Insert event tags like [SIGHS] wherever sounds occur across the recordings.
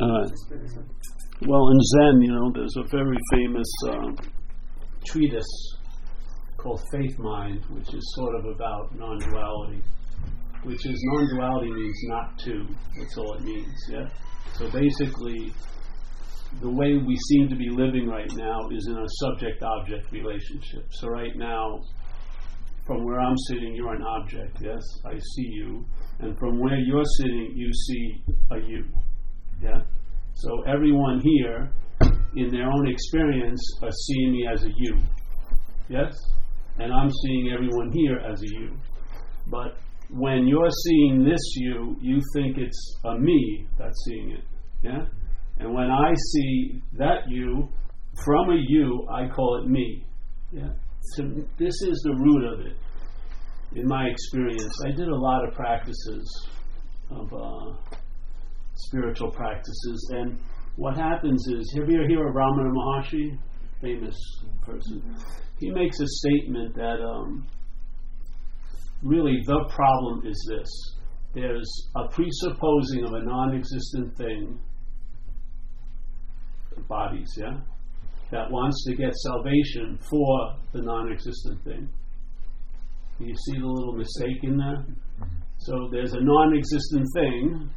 Uh, well, in Zen, you know, there's a very famous um, treatise called Faith Mind, which is sort of about non duality. Which is non duality means not two. That's all it means, yeah? So basically, the way we seem to be living right now is in a subject object relationship. So, right now, from where I'm sitting, you're an object, yes? I see you. And from where you're sitting, you see a you, yeah? So, everyone here, in their own experience, are seeing me as a you, yes? And I'm seeing everyone here as a you. But when you're seeing this you, you think it's a me that's seeing it, yeah? And when I see that you from a you, I call it me. Yeah. So this is the root of it. In my experience, I did a lot of practices of uh, spiritual practices, and what happens is, have you ever hear of Ramana Maharshi, famous person? He makes a statement that um, really the problem is this: there's a presupposing of a non-existent thing bodies, yeah, that wants to get salvation for the non existent thing. Do you see the little mistake in there? So there's a non existent thing,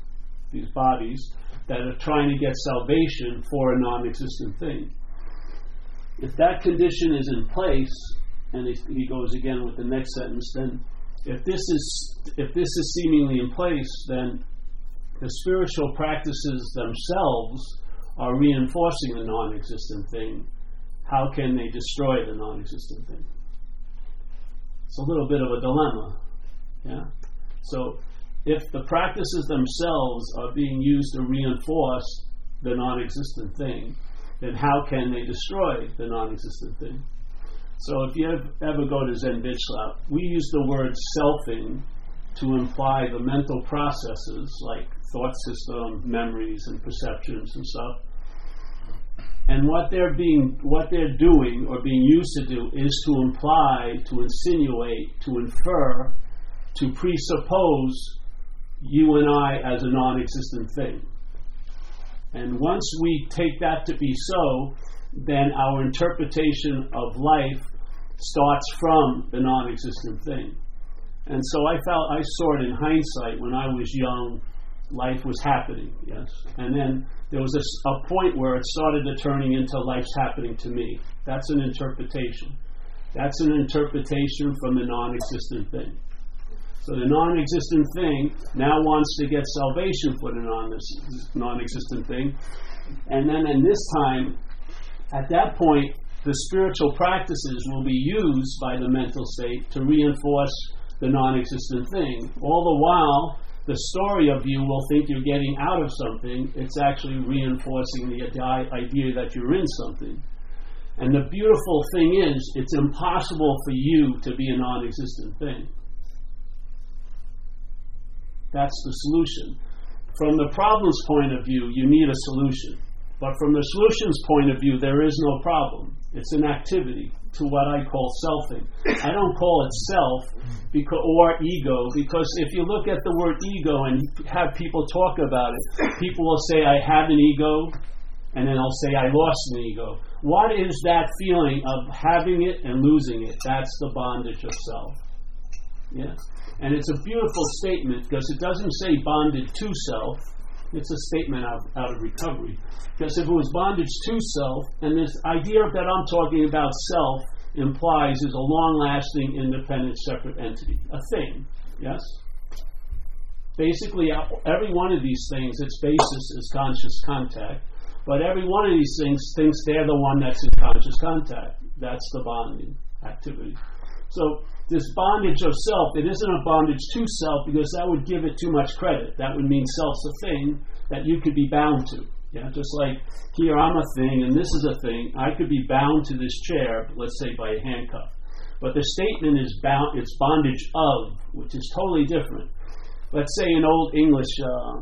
these bodies, that are trying to get salvation for a non existent thing. If that condition is in place, and he, goes again with the next sentence, then if this is if this is seemingly in place, then the spiritual practices themselves are reinforcing the non existent thing, how can they destroy the non existent thing? It's a little bit of a dilemma. Yeah? So, if the practices themselves are being used to reinforce the non existent thing, then how can they destroy the non existent thing? So, if you ever go to Zen Bitchslap, we use the word selfing to imply the mental processes like thought system, memories, and perceptions and stuff and what they're being, what they're doing or being used to do is to imply, to insinuate, to infer, to presuppose you and I as a non-existent thing. And once we take that to be so, then our interpretation of life starts from the non-existent thing. And so I felt I saw it in hindsight when I was young. Life was happening, yes, and then there was a, a point where it started to turning into life's happening to me. That's an interpretation. That's an interpretation from the non-existent thing. So the non-existent thing now wants to get salvation put in on this non-existent thing, and then in this time, at that point, the spiritual practices will be used by the mental state to reinforce the non-existent thing. All the while, the story of you will think you're getting out of something, it's actually reinforcing the idea that you're in something. And the beautiful thing is, it's impossible for you to be a non existent thing. That's the solution. From the problem's point of view, you need a solution. But from the solution's point of view, there is no problem. It's an activity to what I call selfing. I don't call it self because, or ego because if you look at the word ego and have people talk about it, people will say, I have an ego, and then I'll say, I lost an ego. What is that feeling of having it and losing it? That's the bondage of self. Yeah? And it's a beautiful statement because it doesn't say bonded to self, it's a statement out, out of recovery. Because if it was bondage to self, and this idea that I'm talking about self implies is a long lasting, independent, separate entity, a thing, yes? Basically, uh, every one of these things, its basis is conscious contact, but every one of these things thinks they're the one that's in conscious contact. That's the bonding activity. So, this bondage of self, it isn't a bondage to self because that would give it too much credit. That would mean self's a thing that you could be bound to. Yeah, just like here I'm a thing and this is a thing. I could be bound to this chair, let's say by a handcuff. But the statement is bound, it's bondage of, which is totally different. Let's say in Old English uh,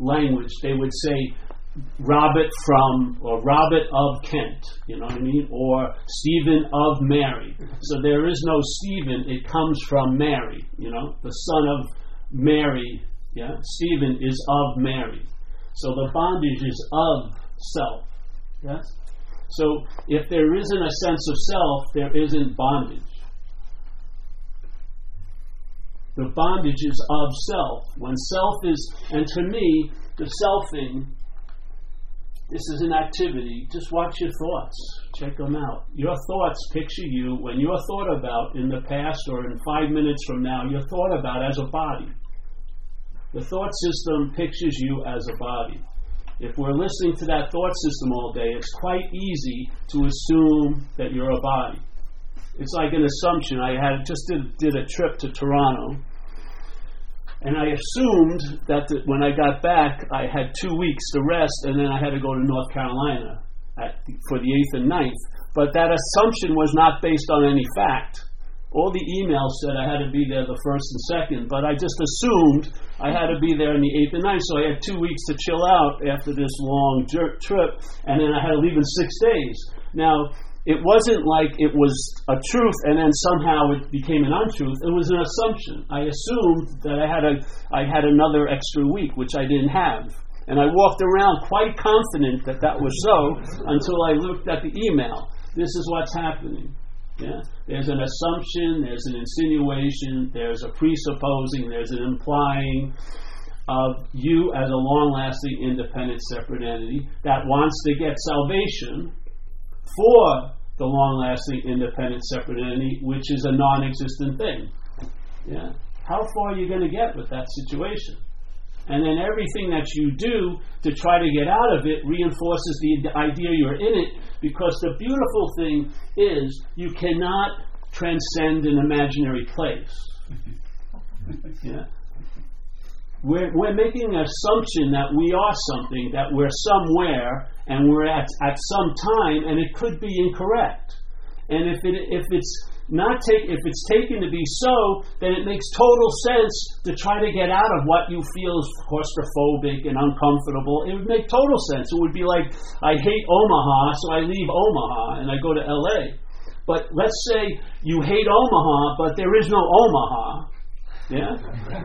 language, they would say Robert from, or Robert of Kent, you know what I mean? Or Stephen of Mary. So there is no Stephen, it comes from Mary, you know, the son of Mary Yeah? Stephen is of Mary. So the bondage is of self. Yes? So if there isn't a sense of self, there isn't bondage. The bondage is of self. When self is, and to me, the selfing, this is an activity. Just watch your thoughts. Check them out. Your thoughts picture you when you're thought about in the past or in five minutes from now, you're thought about as a body. The thought system pictures you as a body. If we're listening to that thought system all day, it's quite easy to assume that you're a body. It's like an assumption. I had just did, did a trip to Toronto, and I assumed that the, when I got back, I had two weeks to rest, and then I had to go to North Carolina at, for the eighth and ninth. But that assumption was not based on any fact. All the emails said I had to be there the first and second, but I just assumed I had to be there in the eighth and ninth. So I had two weeks to chill out after this long trip, and then I had to leave in six days. Now, it wasn't like it was a truth and then somehow it became an untruth. It was an assumption. I assumed that I had a I had another extra week, which I didn't have. And I walked around quite confident that that was so until I looked at the email. This is what's happening. Yeah? There's an assumption, there's an insinuation, there's a presupposing, there's an implying of you as a long lasting, independent, separate entity that wants to get salvation for the long lasting, independent, separate entity, which is a non existent thing. Yeah? How far are you going to get with that situation? And then everything that you do to try to get out of it reinforces the idea you're in it because the beautiful thing is you cannot transcend an imaginary place. [LAUGHS] yeah? We're, we're making an assumption that we are something, that we're somewhere, and we're at, at some time, and it could be incorrect. And if, it, if it's not take, if it's taken to be so, then it makes total sense to try to get out of what you feel is claustrophobic and uncomfortable. It would make total sense. It would be like I hate Omaha, so I leave Omaha and I go to LA. But let's say you hate Omaha, but there is no Omaha yeah,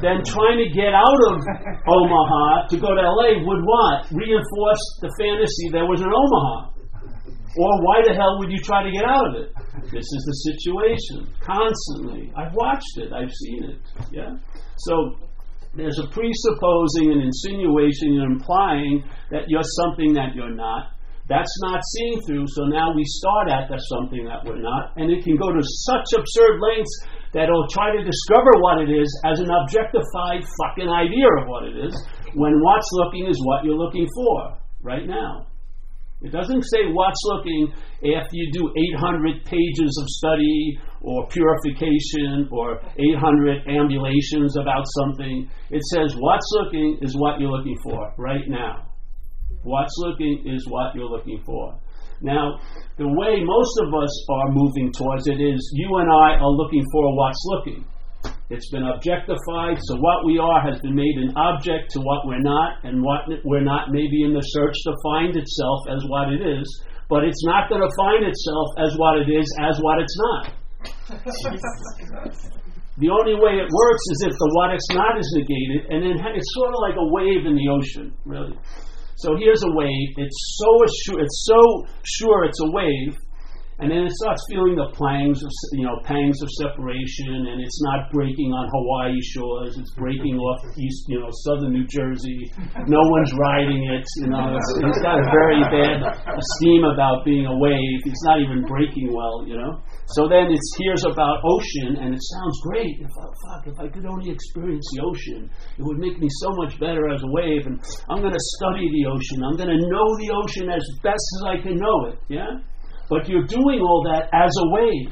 then trying to get out of Omaha to go to LA would what? Reinforce the fantasy there was an Omaha. Or why the hell would you try to get out of it? This is the situation constantly. I've watched it, I've seen it. Yeah? So there's a presupposing, an insinuation, an implying that you're something that you're not. That's not seen through, so now we start at there's something that we're not, and it can go to such absurd lengths that'll try to discover what it is as an objectified fucking idea of what it is, when what's looking is what you're looking for right now. It doesn't say what's looking after you do 800 pages of study or purification or 800 ambulations about something. It says what's looking is what you're looking for right now. What's looking is what you're looking for. Now, the way most of us are moving towards it is you and I are looking for what's looking. It's been objectified, so what we are has been made an object to what we're not, and what we're not may be in the search to find itself as what it is, but it's not going to find itself as what it is as what it's not. [LAUGHS] the only way it works is if the what it's not is negated, and then it's sort of like a wave in the ocean, really. So here's a wave. It's so sure. It's so sure it's a wave, and then it starts feeling the pangs of you know pangs of separation, and it's not breaking on Hawaii shores. It's breaking off east, you know, southern New Jersey. No one's riding it. You know, it's, it's got a very bad esteem about being a wave. It's not even breaking well. You know. So then it hears about ocean, and it sounds great. If I, fuck, if I could only experience the ocean, it would make me so much better as a wave. And I'm going to study the ocean. I'm going to know the ocean as best as I can know it. Yeah, but you're doing all that as a wave.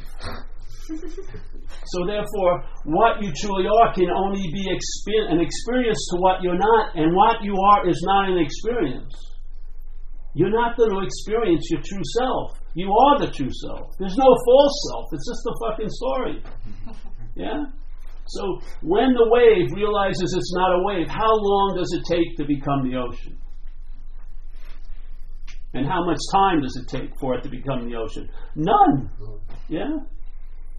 So therefore, what you truly are can only be an experience to what you're not, and what you are is not an experience. You're not going to experience your true self. You are the true self. There's no false self. It's just a fucking story. Yeah? So when the wave realizes it's not a wave, how long does it take to become the ocean? And how much time does it take for it to become the ocean? None. Yeah?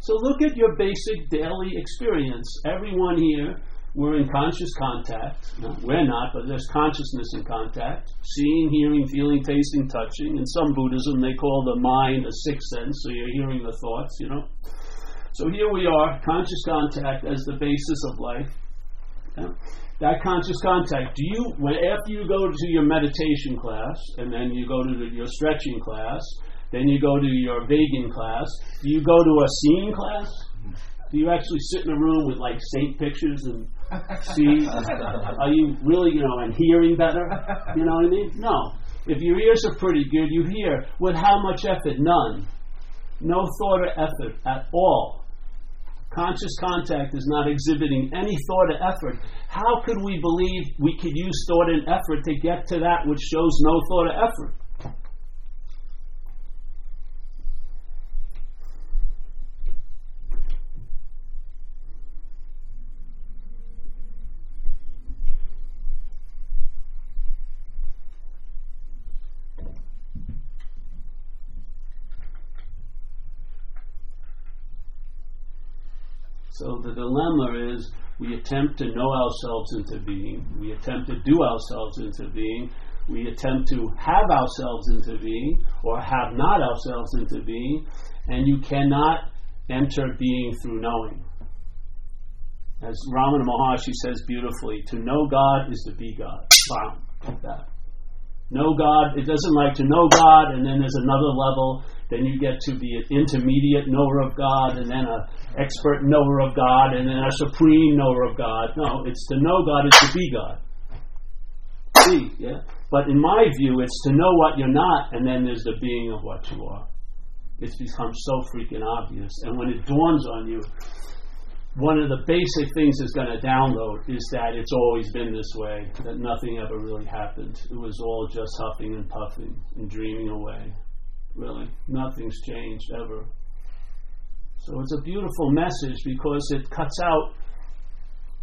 So look at your basic daily experience. Everyone here we're in conscious contact. No, we're not, but there's consciousness in contact. Seeing, hearing, feeling, tasting, touching. In some Buddhism, they call the mind a sixth sense, so you're hearing the thoughts, you know. So here we are, conscious contact as the basis of life. Yeah. That conscious contact. Do you, when after you go to your meditation class, and then you go to the, your stretching class, then you go to your vegan class, do you go to a seeing class? Do you actually sit in a room with like saint pictures and see? are you really, you know, and hearing better? You know what I mean? No. If your ears are pretty good, you hear. With how much effort? None. No thought or effort at all. Conscious contact is not exhibiting any thought or effort. How could we believe we could use thought and effort to get to that which shows no thought or effort? So the dilemma is we attempt to know ourselves into being, we attempt to do ourselves into being, we attempt to have ourselves into being or have not ourselves into being, and you cannot enter being through knowing. As Ramana Maharshi says beautifully, to know God is to be God. Wow, like that. Know God, it doesn't like to know God, and then there's another level then you get to be an intermediate knower of God, and then an expert knower of God, and then a supreme knower of God. No, it's to know God is to be God. See, yeah. But in my view, it's to know what you're not, and then there's the being of what you are. It's become so freaking obvious, and when it dawns on you, one of the basic things that's going to download is that it's always been this way, that nothing ever really happened. It was all just huffing and puffing and dreaming away really. Nothing's changed ever. So it's a beautiful message because it cuts out.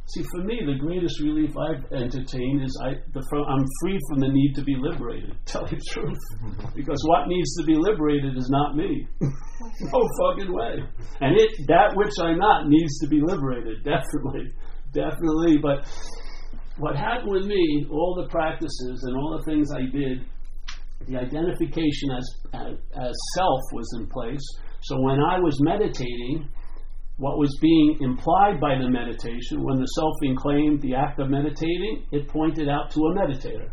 See, for me, the greatest relief I've entertained is I, the, I'm free from the need to be liberated. [LAUGHS] Tell you the truth, [LAUGHS] because what needs to be liberated is not me. [LAUGHS] no fucking way. And it that which I'm not needs to be liberated. Definitely, definitely. But what happened with me, all the practices and all the things I did, the identification as, as, as self was in place. So when I was meditating, what was being implied by the meditation, when the self claimed the act of meditating, it pointed out to a meditator.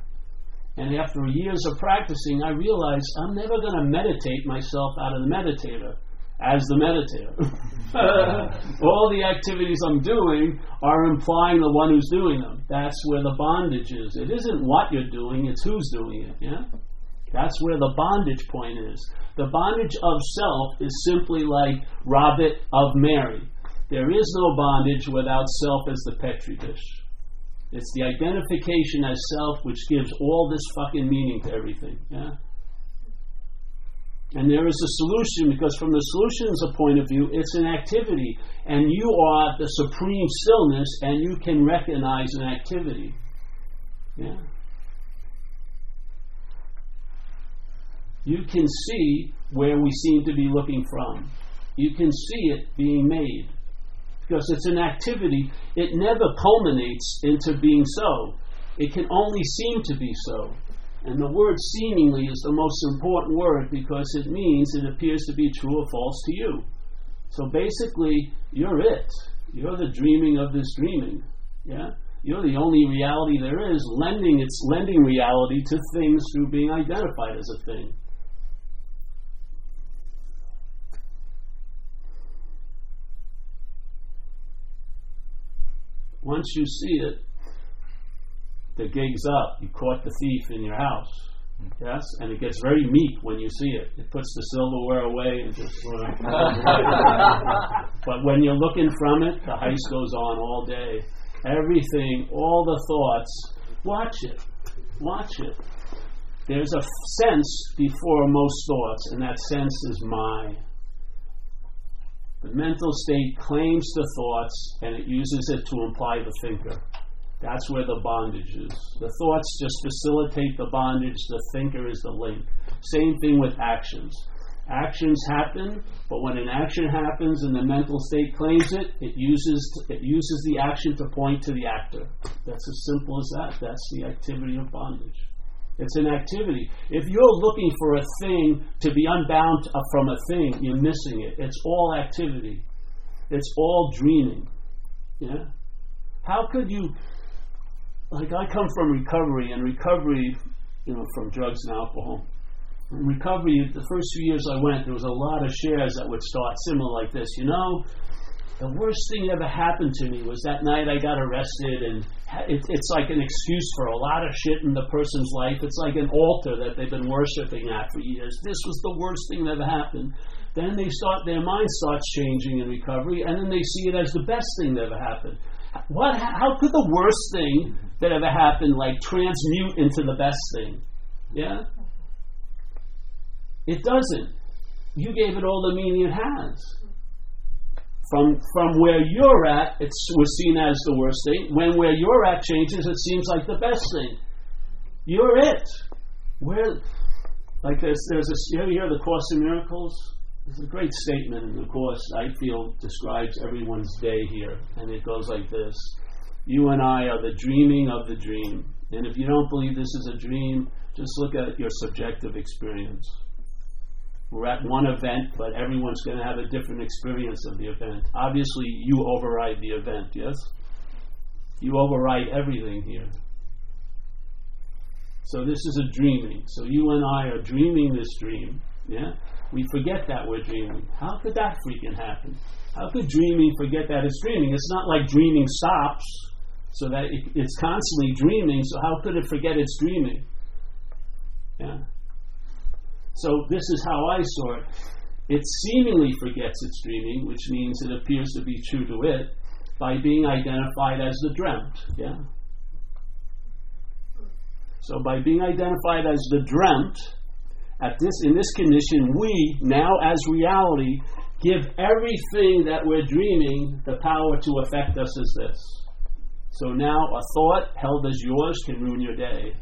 And after years of practicing, I realized I'm never going to meditate myself out of the meditator as the meditator. [LAUGHS] All the activities I'm doing are implying the one who's doing them. That's where the bondage is. It isn't what you're doing, it's who's doing it. Yeah? That's where the bondage point is. The bondage of self is simply like Rabbit of Mary. There is no bondage without self as the petri dish. It's the identification as self which gives all this fucking meaning to everything. Yeah? And there is a solution because, from the solution's point of view, it's an activity. And you are the supreme stillness and you can recognize an activity. Yeah? You can see where we seem to be looking from. You can see it being made. Because it's an activity, it never culminates into being so. It can only seem to be so. And the word seemingly is the most important word because it means it appears to be true or false to you. So basically, you're it. You're the dreaming of this dreaming. Yeah? You're the only reality there is, lending its lending reality to things through being identified as a thing. Once you see it, the gig's up. You caught the thief in your house. Yes, and it gets very meek when you see it. It puts the silverware away and just [LAUGHS] but when you're looking from it, the heist goes on all day. Everything, all the thoughts. Watch it. Watch it. There's a sense before most thoughts, and that sense is my. The mental state claims the thoughts and it uses it to imply the thinker. That's where the bondage is. The thoughts just facilitate the bondage, the thinker is the link. Same thing with actions. Actions happen, but when an action happens and the mental state claims it, it uses it uses the action to point to the actor. That's as simple as that. That's the activity of bondage. It's an activity. If you're looking for a thing to be unbound from a thing, you're missing it. It's all activity. It's all dreaming. Yeah. How could you? Like I come from recovery, and recovery, you know, from drugs and alcohol recovery, the first few years I went, there was a lot of shares that would start similar like this. You know, the worst thing ever happened to me was that night I got arrested, and it, it's like an excuse for a lot of shit in the person's life. It's like an altar that they've been worshiping at for years. This was the worst thing that ever happened. Then they start, their mind starts changing in recovery, and then they see it as the best thing that ever happened. What? How could the worst thing that ever happened like transmute into the best thing? Yeah. It doesn't. You gave it all the meaning it has. From, from where you're at, it was seen as the worst thing. When where you're at changes, it seems like the best thing. You're it. Where, like there's, there's a, you ever hear the Course in Miracles? It's a great statement in the Course I feel describes everyone's day here. And it goes like this You and I are the dreaming of the dream. And if you don't believe this is a dream, just look at your subjective experience. We're at one event, but everyone's going to have a different experience of the event. Obviously, you override the event, yes? You override everything here. So this is a dreaming. So you and I are dreaming this dream. Yeah? We forget that we're dreaming. How could that freaking happen? How could dreaming forget that it's dreaming? It's not like dreaming stops, so that it, it's constantly dreaming, so how could it forget it's dreaming? Yeah? So this is how I saw it. It seemingly forgets its dreaming, which means it appears to be true to it, by being identified as the dreamt. Yeah. So by being identified as the dreamt, at this in this condition, we now as reality give everything that we're dreaming the power to affect us as this. So now a thought held as yours can ruin your day.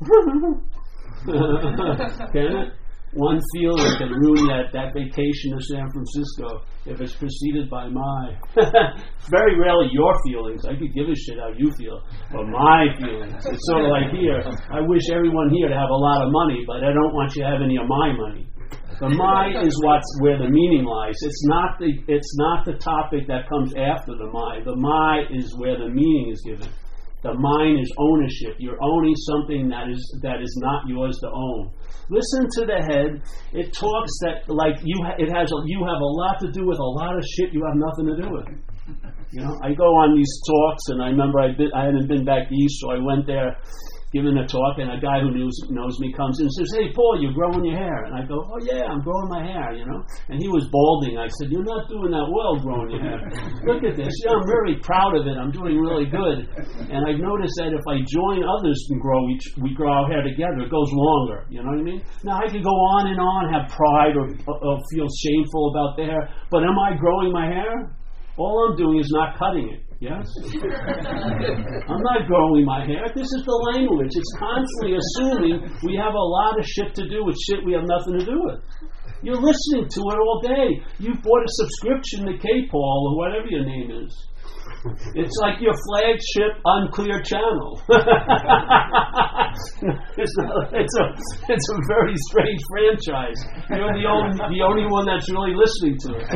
[LAUGHS] [LAUGHS] can it? One feeling can ruin that, that vacation to San Francisco if it's preceded by my. [LAUGHS] Very rarely your feelings. I could give a shit how you feel, but my feelings. It's sort of like here. I wish everyone here to have a lot of money, but I don't want you to have any of my money. The my is what's where the meaning lies. It's not the it's not the topic that comes after the my. The my is where the meaning is given. The mind is ownership. You're owning something that is that is not yours to own. Listen to the head. It talks that like you. It has. You have a lot to do with a lot of shit you have nothing to do with. You know, I go on these talks, and I remember I been, I hadn't been back east, so I went there giving a talk, and a guy who knows, knows me comes in and says, Hey, Paul, you're growing your hair. And I go, Oh, yeah, I'm growing my hair, you know. And he was balding. I said, You're not doing that well growing your hair. [LAUGHS] Look at this. Yeah, I'm very proud of it. I'm doing really good. And I've noticed that if I join others and grow each, we grow our hair together, it goes longer. You know what I mean? Now, I could go on and on, have pride or, or feel shameful about the hair, but am I growing my hair? All I'm doing is not cutting it. Yes? I'm not growing my hair. This is the language. It's constantly assuming we have a lot of shit to do with shit we have nothing to do with. You're listening to it all day. You've bought a subscription to K Paul or whatever your name is. It's like your flagship unclear channel. [LAUGHS] it's, it's, a, it's a very strange franchise. You're the only, the only one that's really listening to it. [LAUGHS]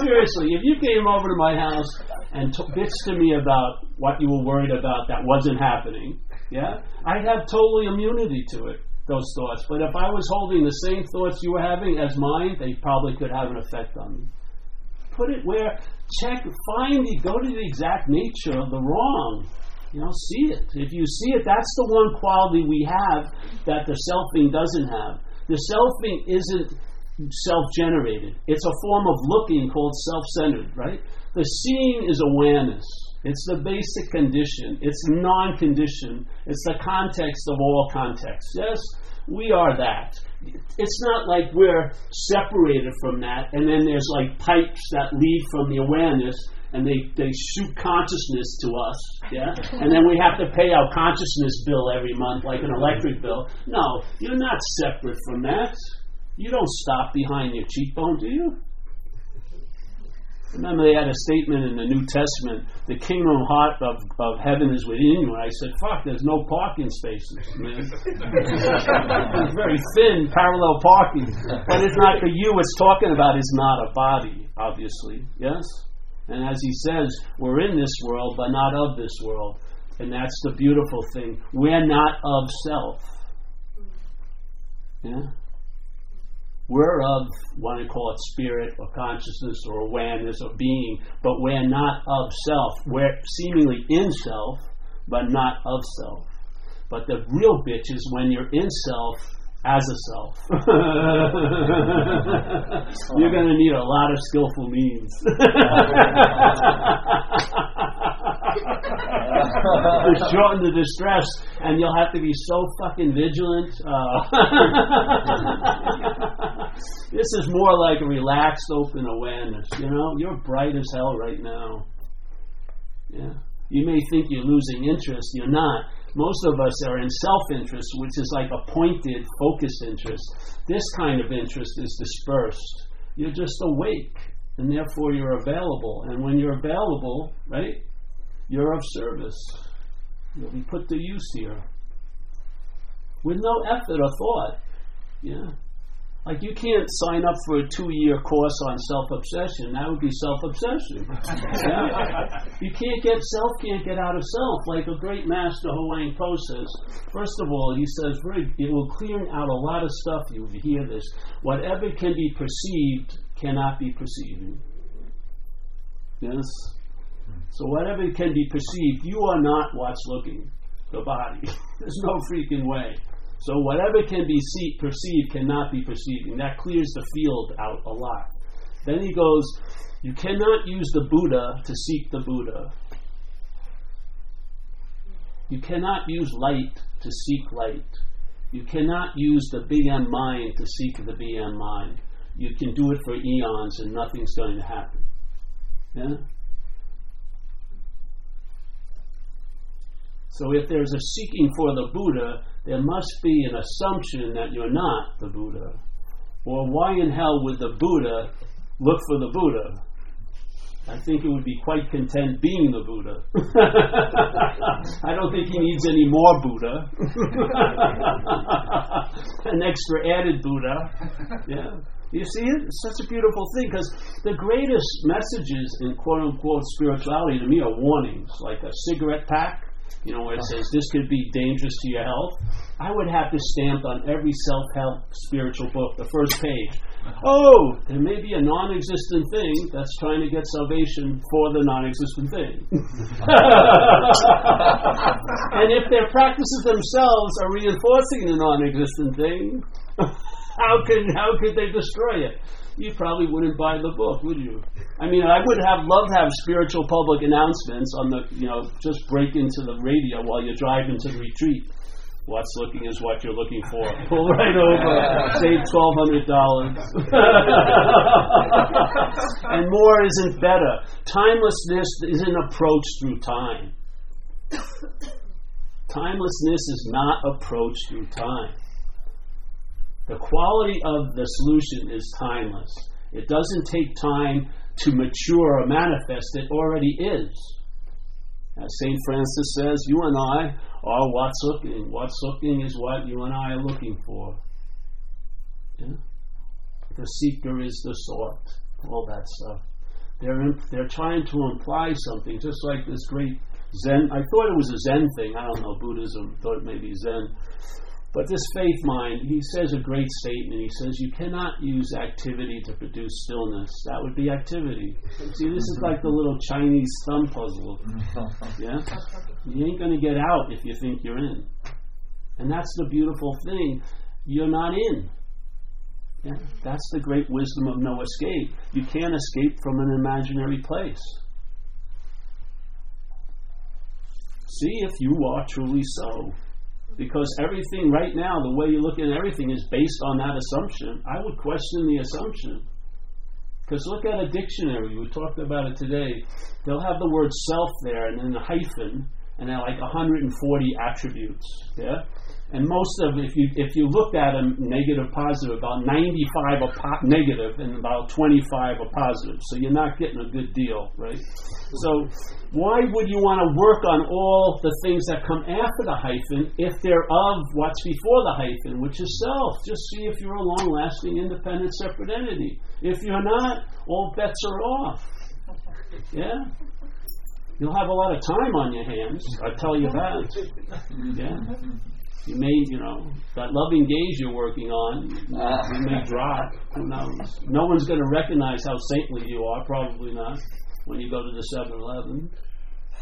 Seriously, if you came over to my house and t- bitched to me about what you were worried about that wasn't happening, yeah, I'd have total immunity to it those thoughts. But if I was holding the same thoughts you were having as mine, they probably could have an effect on me. Put it where, check, find the, go to the exact nature of the wrong. You know, see it. If you see it, that's the one quality we have that the selfing doesn't have. The selfing isn't self generated, it's a form of looking called self centered, right? The seeing is awareness. It's the basic condition. It's non condition. It's the context of all contexts. Yes, we are that. It's not like we're separated from that, and then there's like pipes that lead from the awareness, and they, they shoot consciousness to us, yeah, and then we have to pay our consciousness bill every month like an electric bill. No, you're not separate from that. You don't stop behind your cheekbone, do you? Remember, they had a statement in the New Testament: "The kingdom of, heart of, of heaven is within you." And I said, "Fuck, there's no parking spaces, man. [LAUGHS] it's very thin, parallel parking, but it's not for you. It's talking about is not a body, obviously. Yes, and as he says, we're in this world, but not of this world, and that's the beautiful thing. We're not of self. Yeah." We're of what I call it spirit or consciousness or awareness or being, but we're not of self. We're seemingly in self, but not of self. But the real bitch is when you're in self as a self. [LAUGHS] you're going to need a lot of skillful means to shorten the distress, and you'll have to be so fucking vigilant. Uh, [LAUGHS] this is more like a relaxed, open awareness. You know, you're bright as hell right now. Yeah. You may think you're losing interest, you're not. Most of us are in self interest, which is like a pointed, focused interest. This kind of interest is dispersed. You're just awake, and therefore you're available. And when you're available, right, you're of service. You'll be put to use here. With no effort or thought. Yeah. Like you can't sign up for a two-year course on self-obsession. That would be self-obsession. [LAUGHS] You can't get self, can't get out of self. Like a great master Huang Po says. First of all, he says it will clear out a lot of stuff. You hear this. Whatever can be perceived cannot be perceiving. Yes. So whatever can be perceived, you are not what's looking. The body. [LAUGHS] There's no freaking way. So whatever can be see, perceived cannot be perceiving. That clears the field out a lot. Then he goes, you cannot use the Buddha to seek the Buddha. You cannot use light to seek light. You cannot use the BM mind to seek the BM mind. You can do it for eons and nothing's going to happen. Yeah? So if there's a seeking for the Buddha, there must be an assumption that you're not the Buddha. Or why in hell would the Buddha look for the Buddha? I think it would be quite content being the Buddha. [LAUGHS] I don't think he needs any more Buddha. [LAUGHS] An extra added Buddha. Yeah. You see it? It's such a beautiful thing because the greatest messages in quote unquote spirituality to me are warnings, like a cigarette pack you know, where it says this could be dangerous to your health, I would have to stamp on every self help spiritual book, the first page. Oh, there may be a non existent thing that's trying to get salvation for the non existent thing. [LAUGHS] and if their practices themselves are reinforcing the non existent thing, [LAUGHS] how could, how could they destroy it? You probably wouldn't buy the book, would you? I mean, I would have loved to have spiritual public announcements on the, you know, just break into the radio while you're driving to the retreat. What's looking is what you're looking for. [LAUGHS] Pull right over, save twelve hundred dollars, [LAUGHS] and more isn't better. Timelessness isn't approached through time. [COUGHS] Timelessness is not approached through time. The quality of the solution is timeless. It doesn't take time to mature or manifest, it already is. As St. Francis says, you and I are what's looking. What's looking is what you and I are looking for. Yeah? The seeker is the sought. All that stuff. They're, they're trying to imply something, just like this great Zen. I thought it was a Zen thing. I don't know Buddhism. Thought it may be Zen. But this faith mind, he says a great statement. He says, You cannot use activity to produce stillness. That would be activity. See, this is like the little Chinese thumb puzzle. [LAUGHS] Yeah? You ain't going to get out if you think you're in. And that's the beautiful thing. You're not in. Yeah? That's the great wisdom of no escape. You can't escape from an imaginary place. See if you are truly so because everything right now, the way you look at everything is based on that assumption. I would question the assumption. Because look at a dictionary. We talked about it today. They'll have the word self there and then a hyphen, and they're like 140 attributes. Yeah? And most of, if you if you looked at them negative, positive, about 95 are po- negative and about 25 are positive. So you're not getting a good deal, right? So why would you want to work on all the things that come after the hyphen if they're of what's before the hyphen, which is self? Just see if you're a long-lasting, independent, separate entity. If you're not, all bets are off. Yeah. You'll have a lot of time on your hands. I tell you that. Yeah. You may, you know, that loving gaze you're working on, uh. you may drop. Who knows? No one's going to recognize how saintly you are. Probably not when you go to the 7-Eleven.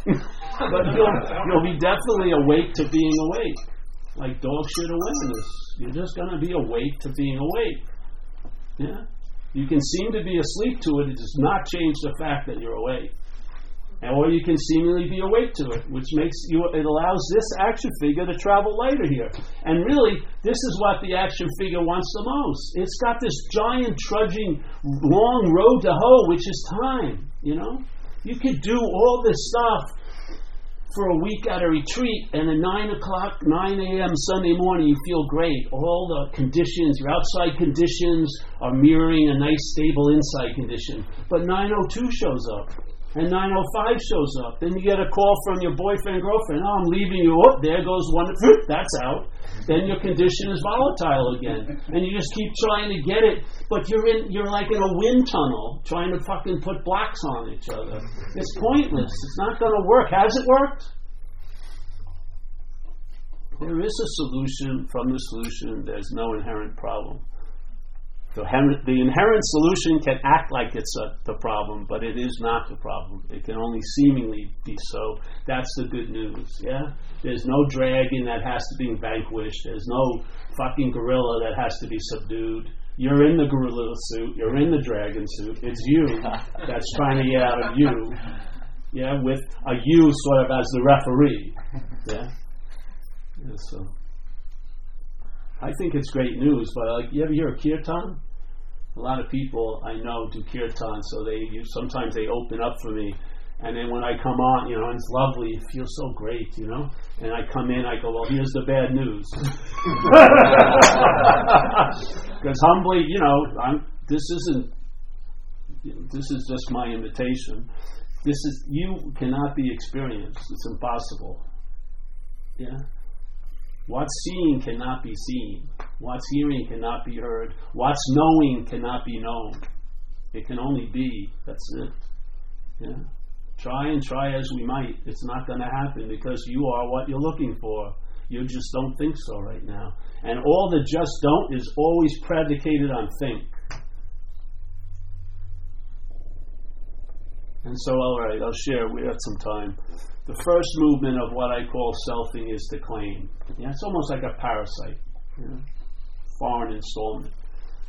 but you'll, you'll be definitely awake to being awake, like dog shit awareness. You're just going to be awake to being awake. Yeah. You can seem to be asleep to it. It does not change the fact that you're awake or you can seemingly be awake to it, which makes you it allows this action figure to travel lighter here. And really, this is what the action figure wants the most. It's got this giant trudging long road to hoe, which is time. You know, you could do all this stuff for a week at a retreat, and at nine o'clock, nine a.m. Sunday morning, you feel great. All the conditions, your outside conditions, are mirroring a nice, stable inside condition. But nine o two shows up and 905 shows up. Then you get a call from your boyfriend, girlfriend. Oh, I'm leaving you. Oh, there goes one. That's out. Then your condition is volatile again, and you just keep trying to get it. But you're in. You're like in a wind tunnel trying to fucking put blocks on each other. It's pointless. It's not going to work. Has it worked? There is a solution. From the solution, there's no inherent problem. The, the inherent solution can act like it's a, the problem, but it is not the problem. It can only seemingly be so. That's the good news. Yeah, there's no dragon that has to be vanquished. There's no fucking gorilla that has to be subdued. You're in the gorilla suit. You're in the dragon suit. It's you [LAUGHS] that's trying to get out of you. Yeah, with a you sort of as the referee. Yeah. yeah so. I think it's great news, but you ever hear of kirtan? A lot of people I know do kirtan, so they you, sometimes they open up for me, and then when I come on, you know, it's lovely, it feels so great, you know. And I come in, I go, well, here's the bad news, [LAUGHS] because humbly, you know, I'm, this isn't. This is just my invitation. This is you cannot be experienced. It's impossible. Yeah. What's seeing cannot be seen. What's hearing cannot be heard. What's knowing cannot be known. It can only be. That's it. Yeah. Try and try as we might, it's not going to happen because you are what you're looking for. You just don't think so right now. And all the just don't is always predicated on think. And so, all right, I'll share. We have some time the first movement of what I call selfing is to claim. Yeah, it's almost like a parasite, you know, foreign installment.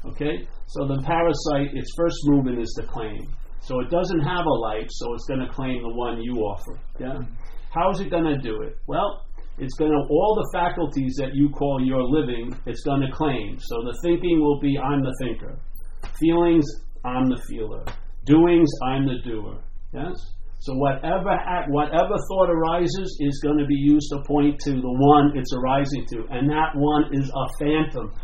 Okay, so the parasite, its first movement is to claim. So it doesn't have a life, so it's going to claim the one you offer. Yeah, how is it going to do it? Well, it's going to all the faculties that you call your living. It's going to claim. So the thinking will be I'm the thinker. Feelings, I'm the feeler. Doings, I'm the doer. Yes. So whatever whatever thought arises is going to be used to point to the one it's arising to, and that one is a phantom.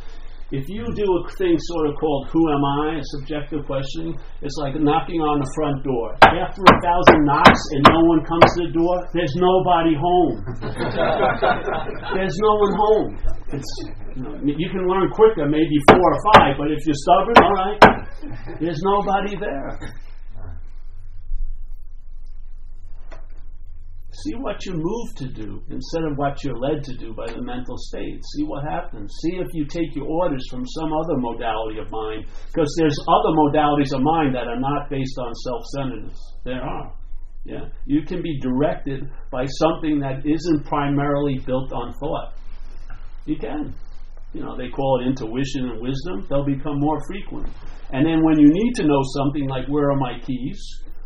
If you do a thing sort of called "Who am I?" a subjective questioning, it's like knocking on the front door. After a thousand knocks and no one comes to the door, there's nobody home. [LAUGHS] there's no one home. It's, you, know, you can learn quicker, maybe four or five, but if you're stubborn, all right, there's nobody there. See what you move to do instead of what you're led to do by the mental state. See what happens. See if you take your orders from some other modality of mind, because there's other modalities of mind that are not based on self-centeredness. There are. Yeah, you can be directed by something that isn't primarily built on thought. You can. You know, they call it intuition and wisdom. They'll become more frequent. And then when you need to know something like where are my keys,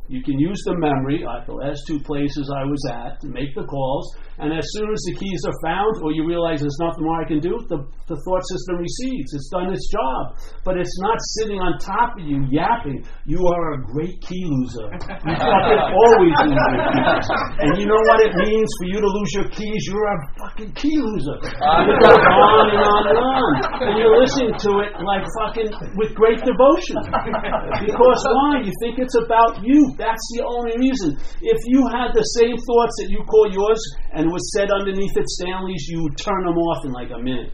You can use the memory, like the last two places I was at, to make the calls, and as soon as the keys are found, or you realize there's nothing more I can do, the, the thought system recedes. It's done its job. But it's not sitting on top of you yapping, you are a great key loser. [LAUGHS] You fucking always lose your keys. And you know what it means for you to lose your keys? You're a fucking key loser. And it goes [LAUGHS] on and on and on. And you're listening to it like fucking with great devotion. [LAUGHS] Because why? You think it's about you. That's the only reason. If you had the same thoughts that you call yours and was said underneath it Stanley's, you would turn them off in like a minute.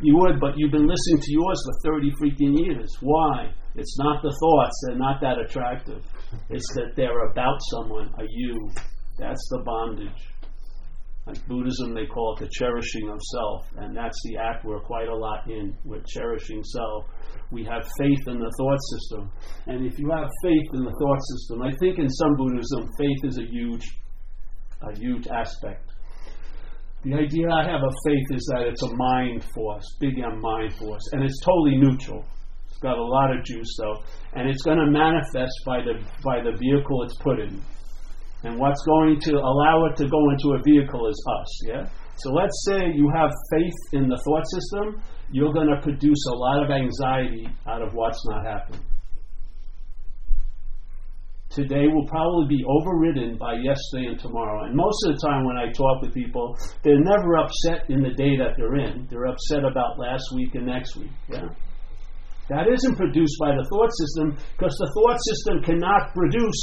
You would, but you've been listening to yours for 30 freaking years. Why? It's not the thoughts, they're not that attractive. It's that they're about someone, a you. That's the bondage. Like Buddhism, they call it the cherishing of self, and that's the act we're quite a lot in. We're cherishing self. We have faith in the thought system, and if you have faith in the thought system, I think in some Buddhism, faith is a huge, a huge aspect. The idea I have of faith is that it's a mind force, big M mind force, and it's totally neutral. It's got a lot of juice though, and it's going to manifest by the by the vehicle it's put in. And what's going to allow it to go into a vehicle is us, yeah? So let's say you have faith in the thought system, you're going to produce a lot of anxiety out of what's not happening. Today will probably be overridden by yesterday and tomorrow. And most of the time when I talk with people, they're never upset in the day that they're in. They're upset about last week and next week. Yeah? That isn't produced by the thought system because the thought system cannot produce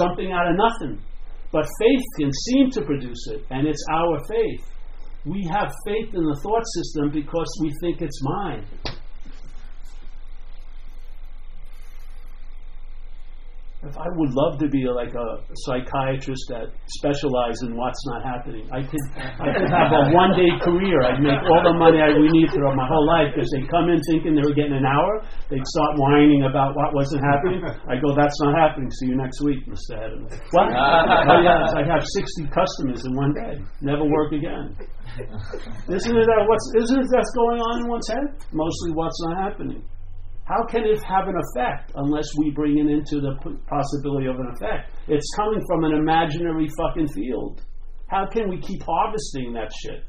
something out of nothing. But faith can seem to produce it, and it's our faith. We have faith in the thought system because we think it's mine. I would love to be like a psychiatrist that specializes in what's not happening, I could I could have a one day career. I'd make all the money I we need throughout my whole life because they come in thinking they were getting an hour. They'd start whining about what wasn't happening. I go, that's not happening. See you next week, Mr. Hedden. What? oh yes, I have sixty customers in one day. Never work again. Isn't it that what's isn't it that's going on in one's head? Mostly what's not happening. How can it have an effect unless we bring it into the possibility of an effect? It's coming from an imaginary fucking field. How can we keep harvesting that shit?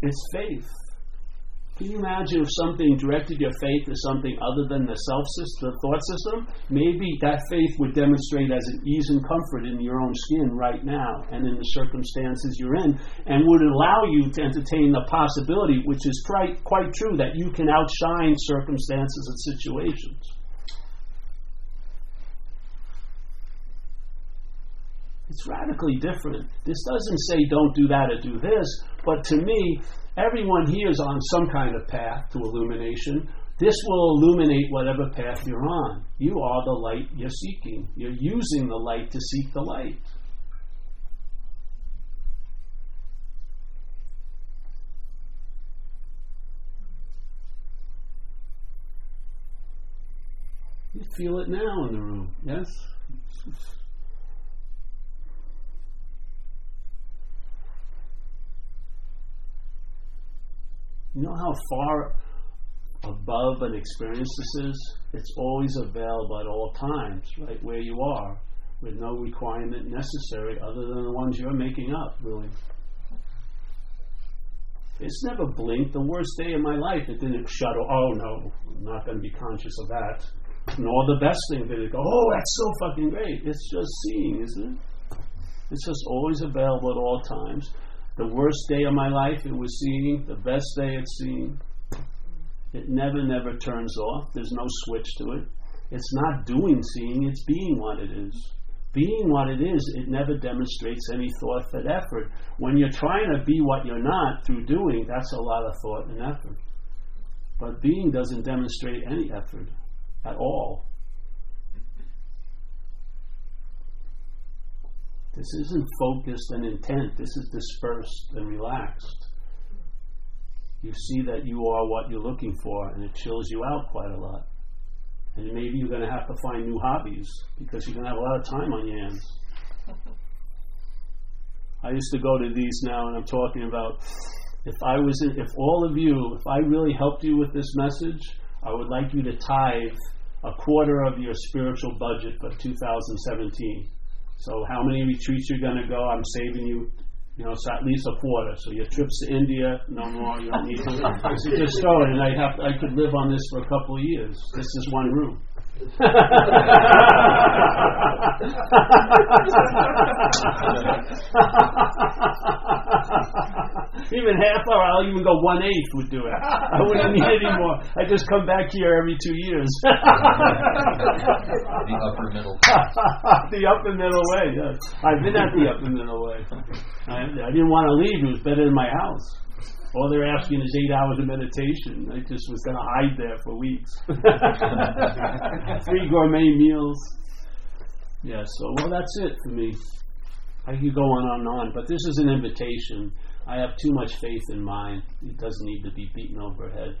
It's faith. Can you imagine if something directed your faith to something other than the self system, the thought system? Maybe that faith would demonstrate as an ease and comfort in your own skin right now and in the circumstances you're in, and would allow you to entertain the possibility, which is quite, quite true, that you can outshine circumstances and situations. It's radically different. This doesn't say don't do that or do this, but to me, Everyone here is on some kind of path to illumination. This will illuminate whatever path you're on. You are the light you're seeking. You're using the light to seek the light. You feel it now in the room, yes? You know how far above an experience this is? It's always available at all times, right where you are, with no requirement necessary other than the ones you're making up, really. It's never blinked. The worst day of my life, it didn't shut off. Oh no, I'm not going to be conscious of that. Nor the best thing did it go, oh, that's so fucking great. It's just seeing, isn't it? It's just always available at all times. The worst day of my life, it was seeing. The best day, it's seeing. It never, never turns off. There's no switch to it. It's not doing seeing, it's being what it is. Being what it is, it never demonstrates any thought and effort. When you're trying to be what you're not through doing, that's a lot of thought and effort. But being doesn't demonstrate any effort at all. This isn't focused and intent, this is dispersed and relaxed. You see that you are what you're looking for, and it chills you out quite a lot. And maybe you're going to have to find new hobbies because you're going to have a lot of time on your hands. [LAUGHS] I used to go to these now, and I'm talking about if I was, in, if all of you, if I really helped you with this message, I would like you to tithe a quarter of your spiritual budget for 2017. So how many retreats you're going to go? I'm saving you, you know, so at least a quarter. So your trips to India, no more. You don't need to. [LAUGHS] so just go, and I have I could live on this for a couple of years. This is one room. [LAUGHS] even half hour, I'll even go one eighth would do it. I wouldn't need any more. I just come back here every two years. [LAUGHS] the upper middle. [LAUGHS] the upper middle way, yes. I've been at the upper middle way. I, I didn't want to leave. It was better than my house. All they're asking is eight hours of meditation. I just was going to hide there for weeks. [LAUGHS] Three gourmet meals. Yeah, so, well, that's it for me. I could go on and on, but this is an invitation. I have too much faith in mine. It doesn't need to be beaten overhead.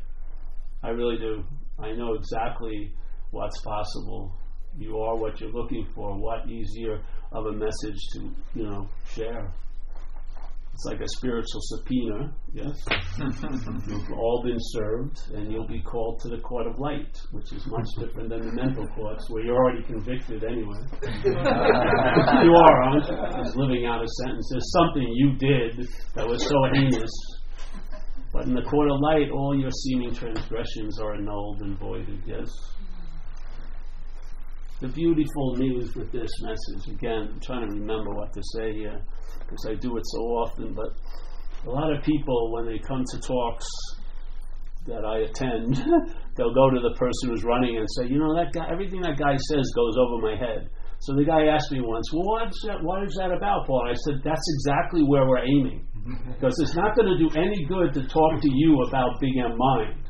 I really do. I know exactly what's possible. You are what you're looking for. What easier of a message to, you know, share. It's like a spiritual subpoena, yes? [LAUGHS] You've all been served, and you'll be called to the court of light, which is much different than the mental courts, where you're already convicted anyway. [LAUGHS] you are, aren't you? Just living out a sentence. There's something you did that was so heinous. But in the court of light, all your seeming transgressions are annulled and voided, yes? The beautiful news with this message, again, I'm trying to remember what to say here because I do it so often. But a lot of people, when they come to talks that I attend, [LAUGHS] they'll go to the person who's running and say, you know, that guy, everything that guy says goes over my head. So the guy asked me once, well, what's that, what is that about, Paul? I said, that's exactly where we're aiming. Because it's not going to do any good to talk to you about Big M Mind.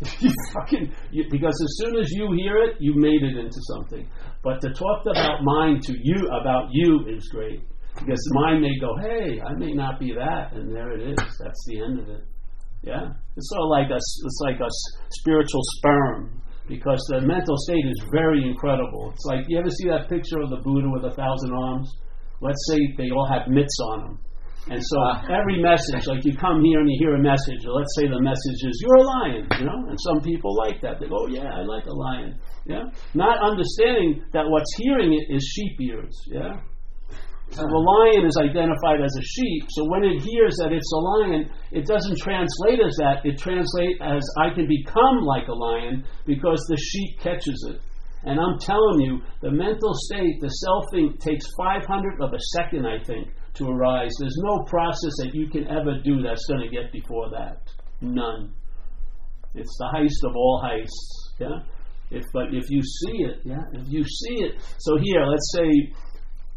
[LAUGHS] you fucking, you, because as soon as you hear it, you made it into something. But to talk about mind to you, about you, is great. Because mine may go, hey, I may not be that, and there it is. That's the end of it. Yeah, it's sort of like a, it's like a spiritual sperm because the mental state is very incredible. It's like you ever see that picture of the Buddha with a thousand arms? Let's say they all have mitts on them. And so every message, like you come here and you hear a message, or let's say the message is you're a lion, you know, and some people like that. They go, oh, yeah, I like a lion, yeah, not understanding that what's hearing it is sheep ears, yeah. So the lion is identified as a sheep. So when it hears that it's a lion, it doesn't translate as that. It translates as I can become like a lion because the sheep catches it. And I'm telling you, the mental state, the selfing, takes 500 of a second, I think, to arise. There's no process that you can ever do that's going to get before that. None. It's the heist of all heists. Yeah. If but if you see it, yeah, if you see it. So here, let's say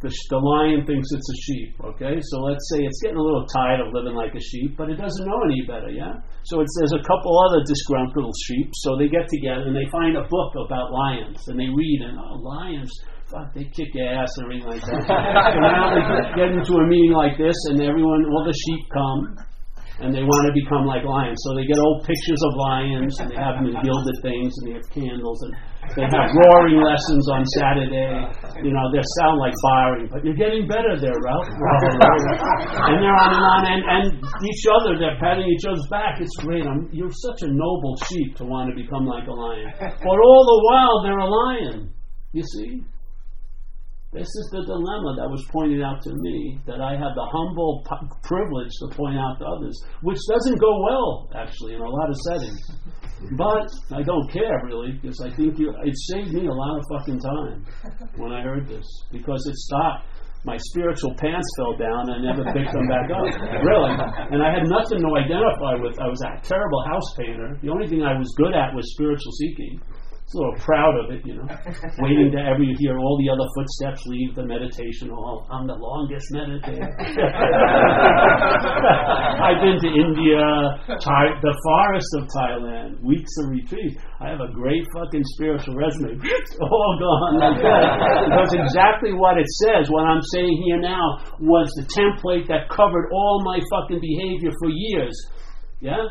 the, the lion thinks it's a sheep, okay? So let's say it's getting a little tired of living like a sheep, but it doesn't know any better, yeah? So it's, there's a couple other disgruntled sheep, so they get together and they find a book about lions, and they read, and oh, lions, fuck, they kick ass and everything like that. so now they get into a meeting like this, and everyone, all the sheep come, and they want to become like lions. So they get old pictures of lions, and they have them in gilded things, and they have candles, and they have roaring lessons on Saturday. You know, they sound like Byron, but you're getting better there, Ralph. and they're on and on, and, and each other, they're patting each other's back. It's great. I'm, you're such a noble sheep to want to become like a lion. But all the while, they're a lion. You see? This is the dilemma that was pointed out to me that I have the humble p- privilege to point out to others, which doesn't go well, actually, in a lot of settings. But I don't care, really, because I think you, it saved me a lot of fucking time when I heard this, because it stopped. My spiritual pants fell down and I never picked them back up. Really. And I had nothing to identify with. I was a terrible house painter. The only thing I was good at was spiritual seeking a little proud of it, you know, [LAUGHS] waiting to ever hear all the other footsteps leave the meditation hall. I'm the longest meditator. [LAUGHS] I've been to India, Thai, the forest of Thailand, weeks of retreat. I have a great fucking spiritual resume. all gone like [LAUGHS] that. Because exactly what it says, what I'm saying here now, was the template that covered all my fucking behavior for years. Yeah?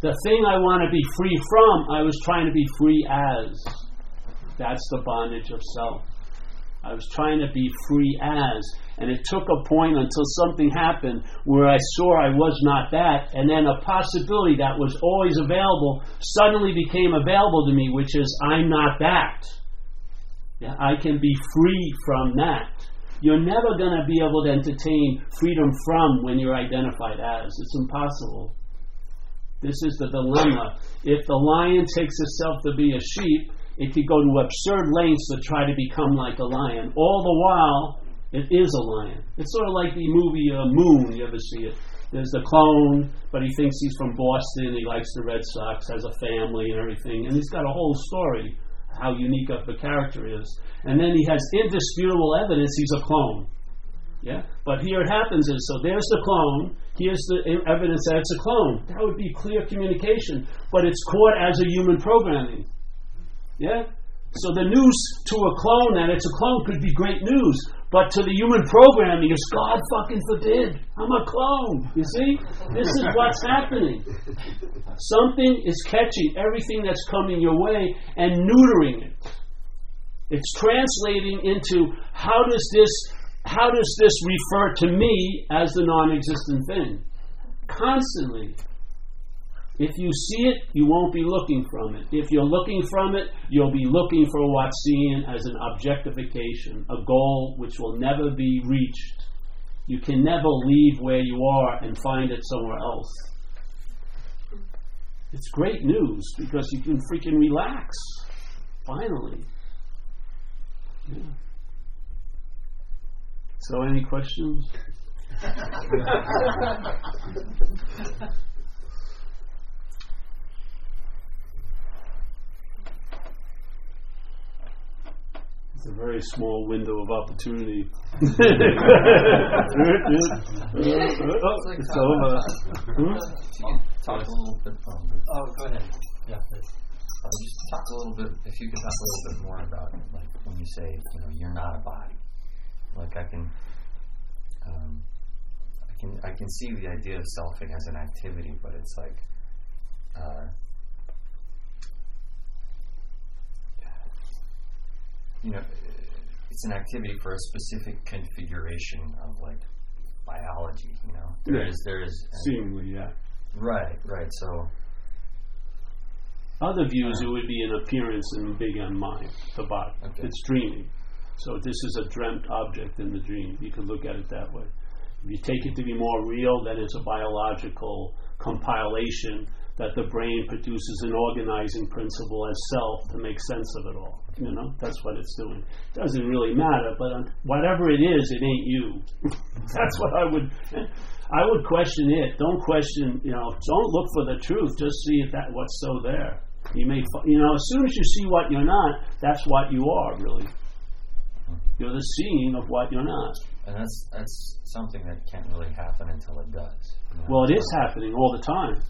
The thing I want to be free from, I was trying to be free as. That's the bondage of self. I was trying to be free as. And it took a point until something happened where I saw I was not that, and then a possibility that was always available suddenly became available to me, which is I'm not that. Yeah, I can be free from that. You're never going to be able to entertain freedom from when you're identified as. It's impossible. This is the dilemma. If the lion takes itself to be a sheep, it could go to absurd lengths to try to become like a lion. All the while, it is a lion. It's sort of like the movie uh, Moon. You ever see it? There's the clone, but he thinks he's from Boston. He likes the Red Sox, has a family and everything, and he's got a whole story how unique of the character is. And then he has indisputable evidence he's a clone. Yeah, but here it happens is so there's the clone. Here's the evidence that it's a clone. That would be clear communication, but it's caught as a human programming. Yeah, so the news to a clone that it's a clone could be great news, but to the human programming, it's God fucking forbid. I'm a clone. You see? This is what's happening. Something is catching everything that's coming your way and neutering it. It's translating into how does this how does this refer to me as the non-existent thing? Constantly. If you see it, you won't be looking from it. If you're looking from it, you'll be looking for what's seen as an objectification, a goal which will never be reached. You can never leave where you are and find it somewhere else. It's great news because you can freaking relax. Finally. Yeah. So, any questions? It's a very small window of opportunity. oh, [LAUGHS] it's over. Talk a little bit. Um, oh, go ahead. Yeah, please. Uh, just talk a little bit. If you could talk a little bit more about, like, when you say, you know, you're not a body. Like, I can, um, I can, I can see the idea of selfing as an activity, but it's like, uh, you know, it's an activity for a specific configuration of like biology. You know, there Yeah. is there is Seemingly, yeah. right, right. So Other views, it would be an appearance in big M mind, the body. Okay. It's dreaming. So this is a dreamt object in the dream. You can look at it that way. If you take it to be more real, then it's a biological compilation that the brain produces an organizing principle as self to make sense of it all. You know, that's what it's doing. It Doesn't really matter, but um, whatever it is, it ain't you. [LAUGHS] that's what I would. I would question it. Don't question. You know, don't look for the truth. Just see if that what's so there. You may, you know, as soon as you see what you're not, that's what you are really. You're the seeing of what you're not. and that's that's something that can't really happen until it does. you know? Well, it is happening all the time.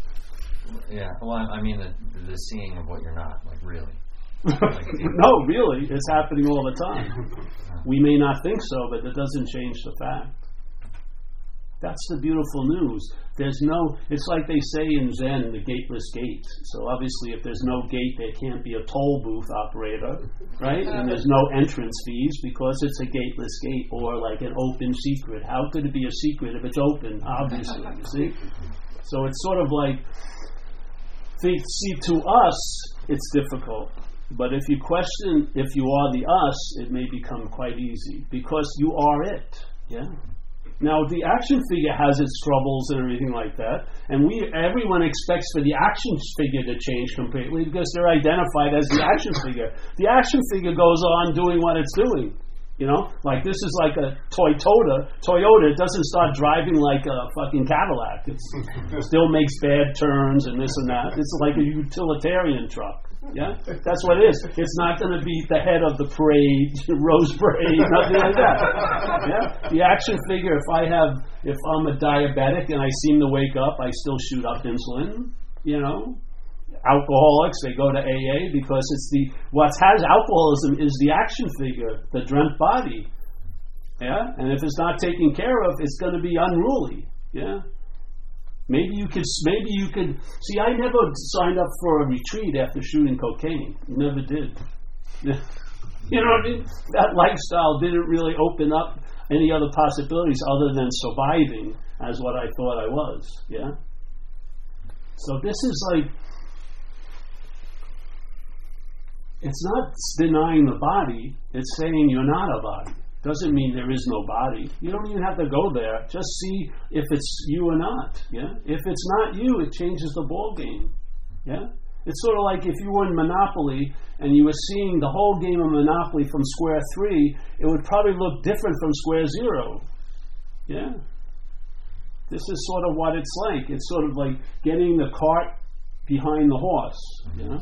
Yeah. Well, I, I mean the the seeing of what you're not, like really. [LAUGHS] Like, no, really, it's happening all the time. [LAUGHS] We may not think so, but that doesn't change the fact. That's the beautiful news. There's no, it's like they say in Zen, the gateless gate. So obviously, if there's no gate, there can't be a toll booth operator, right? And there's no entrance fees because it's a gateless gate or like an open secret. How could it be a secret if it's open? Obviously, you see? So it's sort of like, see, to us, it's difficult. But if you question if you are the us, it may become quite easy because you are it. Yeah. Now the action figure has its troubles and everything like that, and we everyone expects for the action figure to change completely because they're identified as the action figure. The action figure goes on doing what it's doing. You know, like this is like a Toyota. Toyota doesn't start driving like a fucking Cadillac. It still makes bad turns and this and that. It's like a utilitarian truck. Yeah, that's what it is. It's not going to be the head of the parade, [LAUGHS] rose parade, nothing like that. Yeah, the action figure. If I have, if I'm a diabetic and I seem to wake up, I still shoot up insulin. You know, alcoholics they go to AA because it's the what has alcoholism is the action figure, the dreamt body. Yeah, and if it's not taken care of, it's going to be unruly. Yeah. Maybe you could. Maybe you could. See, I never signed up for a retreat after shooting cocaine. Never did. [LAUGHS] You know what I mean? That lifestyle didn't really open up any other possibilities other than surviving as what I thought I was. Yeah? So this is like, it's not denying the body, it's saying you're not a body. Doesn't mean there is no body. You don't even have to go there. Just see if it's you or not. Yeah? If it's not you, it changes the ball game. Yeah? It's sort of like if you were in Monopoly and you were seeing the whole game of Monopoly from square three, it would probably look different from square zero. Yeah? This is sort of what it's like. It's sort of like getting the cart behind the horse. You know?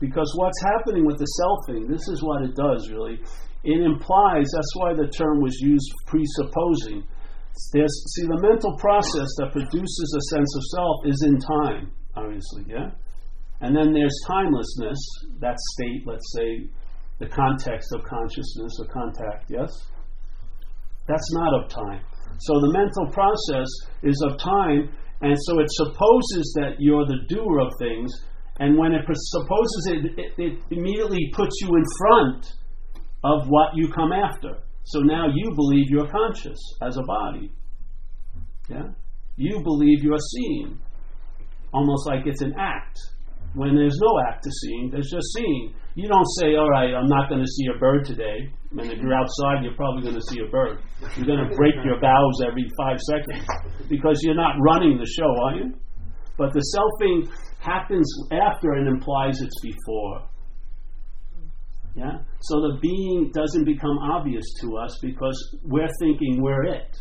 Because what's happening with the selfing, this is what it does really. It implies, that's why the term was used presupposing. There's, see, the mental process that produces a sense of self is in time, obviously, yeah? And then there's timelessness, that state, let's say, the context of consciousness or contact, yes? That's not of time. So the mental process is of time, and so it supposes that you're the doer of things, and when it supposes it, it, it immediately puts you in front of what you come after. So now you believe you're conscious as a body. Yeah? You believe you're seeing. Almost like it's an act. When there's no act to seeing, there's just seeing. You don't say, all right, I'm not going to see a bird today. And if you're outside, you're probably going to see a bird. You're going to break your vows every five seconds [LAUGHS] because you're not running the show, are you? But the selfing happens after and implies it's before. Yeah? So the being doesn't become obvious to us because we're thinking we're it.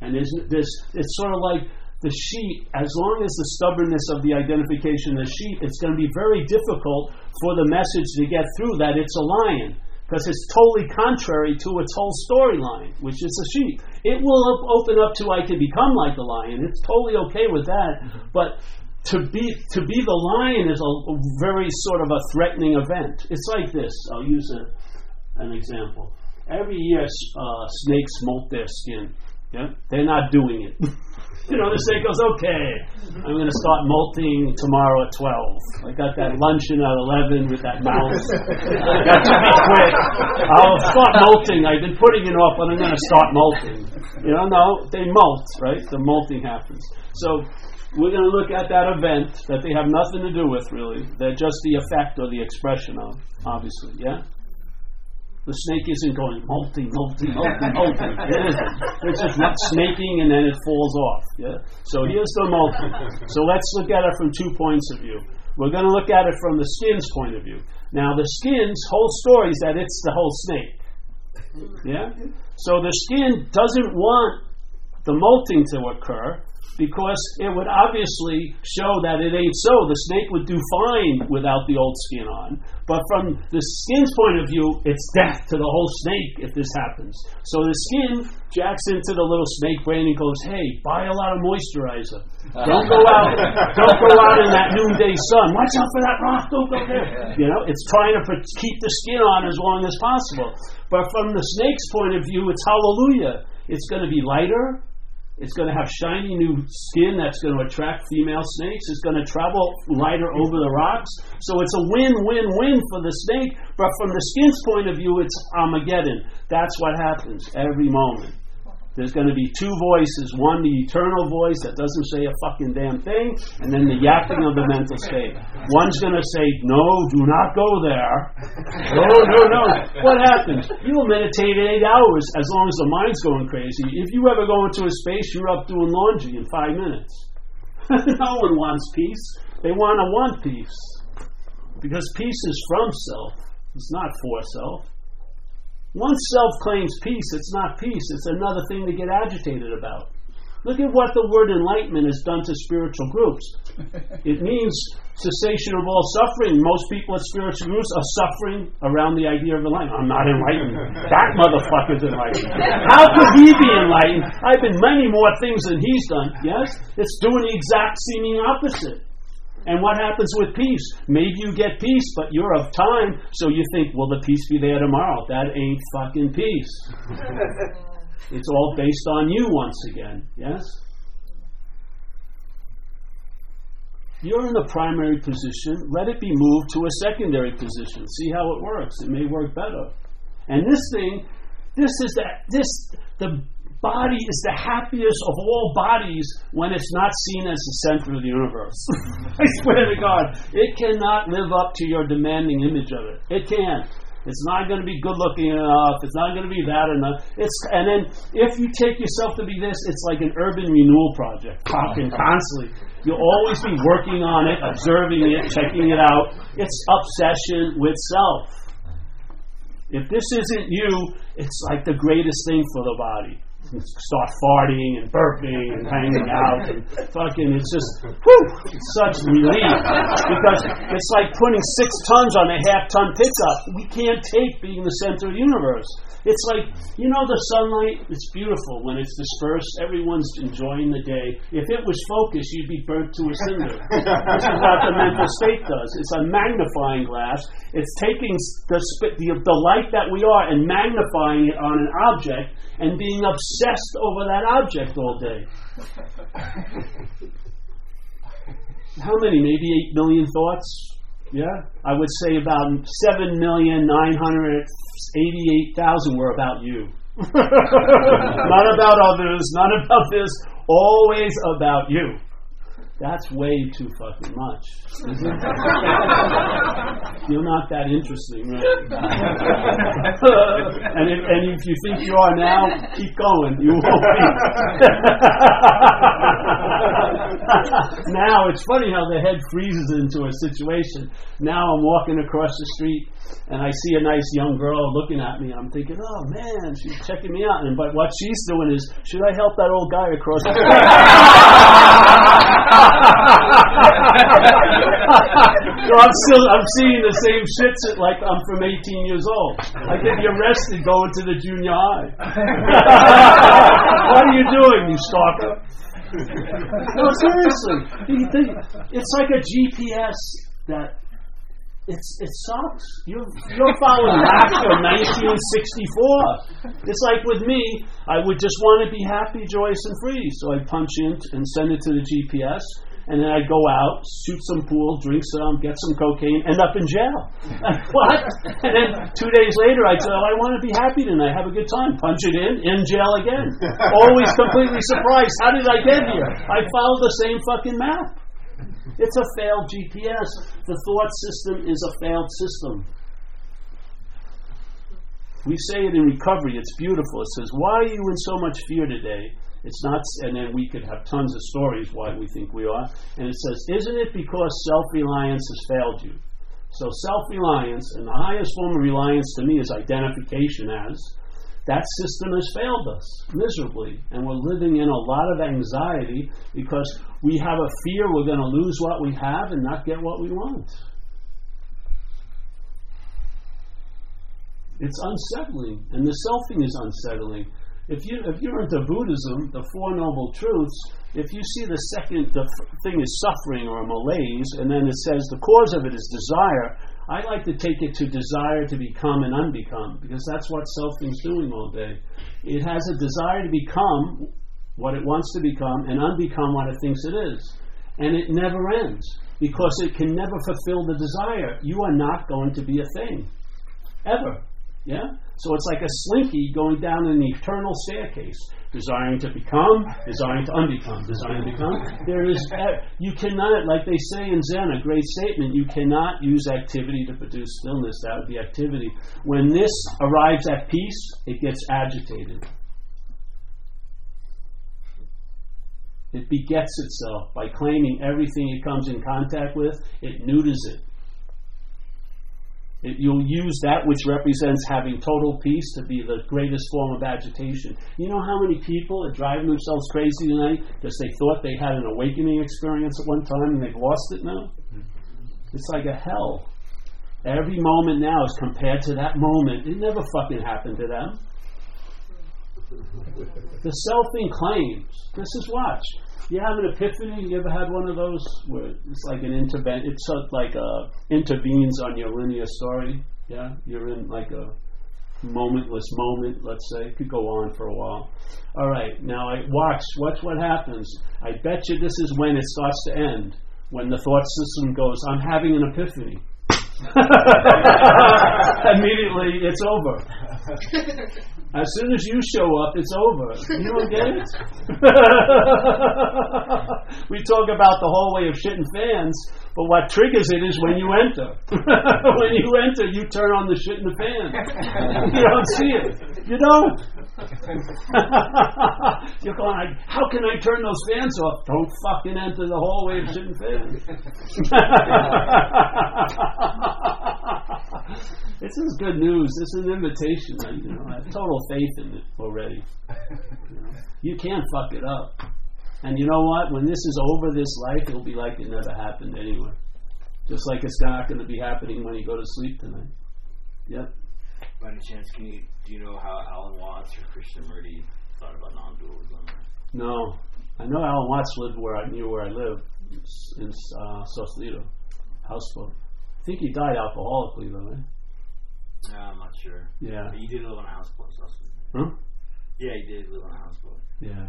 And there's, there's, it's sort of like the sheep, as long as the stubbornness of the identification of the sheep, it's going to be very difficult for the message to get through that it's a lion because it's totally contrary to its whole storyline, which is a sheep. It will open up to I can become like a lion. It's totally okay with that, mm-hmm. but to be to be the lion is a, very sort of a threatening event. It's like this. I'll use a, an example. Every year, uh, snakes molt their skin. Yeah, they're not doing it. [LAUGHS] you know, the snake goes, okay, I'm going to start molting tomorrow at 12. I got that luncheon at 11 with that mouse. I got to be quick. I'll start molting. I've been putting it off, but I'm going to start molting. You know, no, they molt, right? The molting happens. So we're going to look at that event that they have nothing to do with, really. They're just the effect or the expression of, obviously, yeah? The snake isn't going molting, molting, molting, molting. [LAUGHS] It isn't. It's just not snaking and then it falls off. Yeah. So here's the molting. So let's look at it from two points of view. We're going to look at it from the skin's point of view. Now the skin's whole story is that it's the whole snake. Yeah. So the skin doesn't want the molting to occur because it would obviously show that it ain't so. The snake would do fine without the old skin on. But from the skin's point of view, it's death to the whole snake if this happens. So the skin jacks into the little snake brain and goes, hey, buy a lot of moisturizer. Don't go [LAUGHS] out don't go out in that noonday sun. Watch out for that rock, don't go there. You know, it's trying to keep the skin on as long as possible. But from the snake's point of view, it's hallelujah. It's going to be lighter, it's going to have shiny new skin that's going to attract female snakes. It's going to travel lighter over the rocks. So it's a win win win for the snake. But from the skin's point of view, it's Armageddon. That's what happens every moment. There's going to be two voices one, the eternal voice that doesn't say a fucking damn thing, and then the yapping of the mental state. One's going to say, No, do not go there. No, no, no. [LAUGHS] What happens? You'll meditate eight hours as long as the mind's going crazy. If you ever go into a space, you're up doing laundry in five minutes. [LAUGHS] no one wants peace. They want to want peace. Because peace is from self, it's not for self. Once self claims peace, it's not peace, it's another thing to get agitated about. Look at what the word enlightenment has done to spiritual groups. [LAUGHS] It means cessation of all suffering. Most people at spiritual groups are suffering around the idea of enlightenment. I'm not enlightened. that motherfucker's enlightened. How could he be enlightened? I've been many more things than he's done. Yes? It's doing the exact seeming opposite. And what happens with peace? Maybe you get peace, but you're of time, so you think, will the peace be there tomorrow? That ain't fucking peace. [LAUGHS] it's all based on you once again, yes? You're in the primary position. Let it be moved to a secondary position. See how it works. It may work better. And this thing, this is that this the body is the happiest of all bodies when it's not seen as the center of the universe. [LAUGHS] I swear to God, it cannot live up to your demanding image of it. It can't. It's not going to be good looking enough. It's not going to be that enough. It's and then if you take yourself to be this, it's like an urban renewal project, talking constantly. You'll always be working on it, observing it, checking it out. It's obsession with self. If this isn't you, it's like the greatest thing for the body start farting and burping and hanging [LAUGHS] out and fucking it's just whew, it's such relief because it's like putting six tons on a half ton pickup. We can't take being the center of the universe. It's like you know the sunlight. It's beautiful when it's dispersed. Everyone's enjoying the day. If it was focused, you'd be burnt to a cinder. [LAUGHS] this is what the mental state does. It's a magnifying glass. It's taking the, the the light that we are and magnifying it on an object and being obsessed over that object all day. [LAUGHS] How many? Maybe 8 million thoughts? Yeah? I would say about 7,988,000 were about you. [LAUGHS] not about others, not about this, always about you. That's way too fucking much. [LAUGHS] You're not that interesting, right? [LAUGHS] and, if, and if you think you are now, keep going. You won't be. [LAUGHS] [LAUGHS] now, it's funny how the head freezes into a situation. Now I'm walking across the street and I see a nice young girl looking at me. I'm thinking, oh man, she's checking me out. And but what she's doing is, should I help that old guy across the street? [LAUGHS] so I'm still I'm seeing the same shits like I'm from 18 years old. I get arrested going to the junior high. [LAUGHS] what are you doing, you stalker? No, seriously. It's like a GPS that it's it sucks. You're you're following back after 1964. It's like with me, I would just want to be happy, joyous, and free. So I punch in and send it to the GPS, and then I'd go out, shoot some pool, drink some, get some cocaine, end up in jail. [LAUGHS] what? And then two days later, I'd say, oh, I want to be happy tonight, have a good time. Punch it in, in jail again. [LAUGHS] Always completely surprised. How did I get here? I followed the same fucking map. It's a failed GPS. The thought system is a failed system. We say it in recovery, it's beautiful. It says, Why are you in so much fear today? It's not, and then we could have tons of stories why we think we are. And it says, Isn't it because self reliance has failed you? So, self reliance, and the highest form of reliance to me is identification as, that system has failed us miserably. And we're living in a lot of anxiety because we have a fear we're going to lose what we have and not get what we want. It's unsettling, and the selfing is unsettling. If you if you're into Buddhism, the Four Noble Truths, if you see the second the thing is suffering or malaise, and then it says the cause of it is desire, I like to take it to desire to become and unbecome because that's what selfing's doing all day. It has a desire to become what it wants to become and unbecome what it thinks it is, and it never ends because it can never fulfill the desire. You are not going to be a thing ever. Yeah? So it's like a slinky going down an eternal staircase, desiring to become, desiring to unbecome, desiring to become. There is, uh, you cannot, like they say in Zen, a great statement, you cannot use activity to produce stillness. That would be activity. When this arrives at peace, it gets agitated. It begets itself by claiming everything it comes in contact with, it neuters it. You'll use that which represents having total peace to be the greatest form of agitation. You know how many people are driving themselves crazy tonight because they thought they had an awakening experience at one time and they've lost it now? It's like a hell. Every moment now is compared to that moment. It never fucking happened to them. The selfing claims. This is watch you have an epiphany? You ever had one of those where it's like an intervent? It's sort of like uh, intervenes on your linear story. Yeah, you're in like a momentless moment. Let's say it could go on for a while. All right, now I watch. Watch what happens. I bet you this is when it starts to end. when the thought system goes, I'm having an epiphany. [LAUGHS] Immediately, it's over. [LAUGHS] As soon as you show up, it's over. You don't get it? [LAUGHS] we talk about the hallway of shitting fans, but what triggers it is when you enter. [LAUGHS] when you enter, you turn on the shit in the fan. [LAUGHS] you don't see it. You don't. [LAUGHS] You're going, like, how can I turn those fans off? Don't fucking enter the hallway of shitting fans. this is good news. This is an invitation. You know, I have total faith in it already. You, know, you can't fuck it up. And you know what? When this is over, this life, it'll be like it never happened anyway. Just like it's not going to be happening when you go to sleep tonight. Yep. By any chance, can you do you know how Alan Watts or Krishnamurti thought about non-dualism? No, I know Alan Watts lived where I knew where I lived in uh, Sausalito, houseboat. I think he died alcoholically though, right? No, I'm not sure. Yeah. But he did live on a houseboat. So huh? Yeah, he did live on a houseboat. Yeah.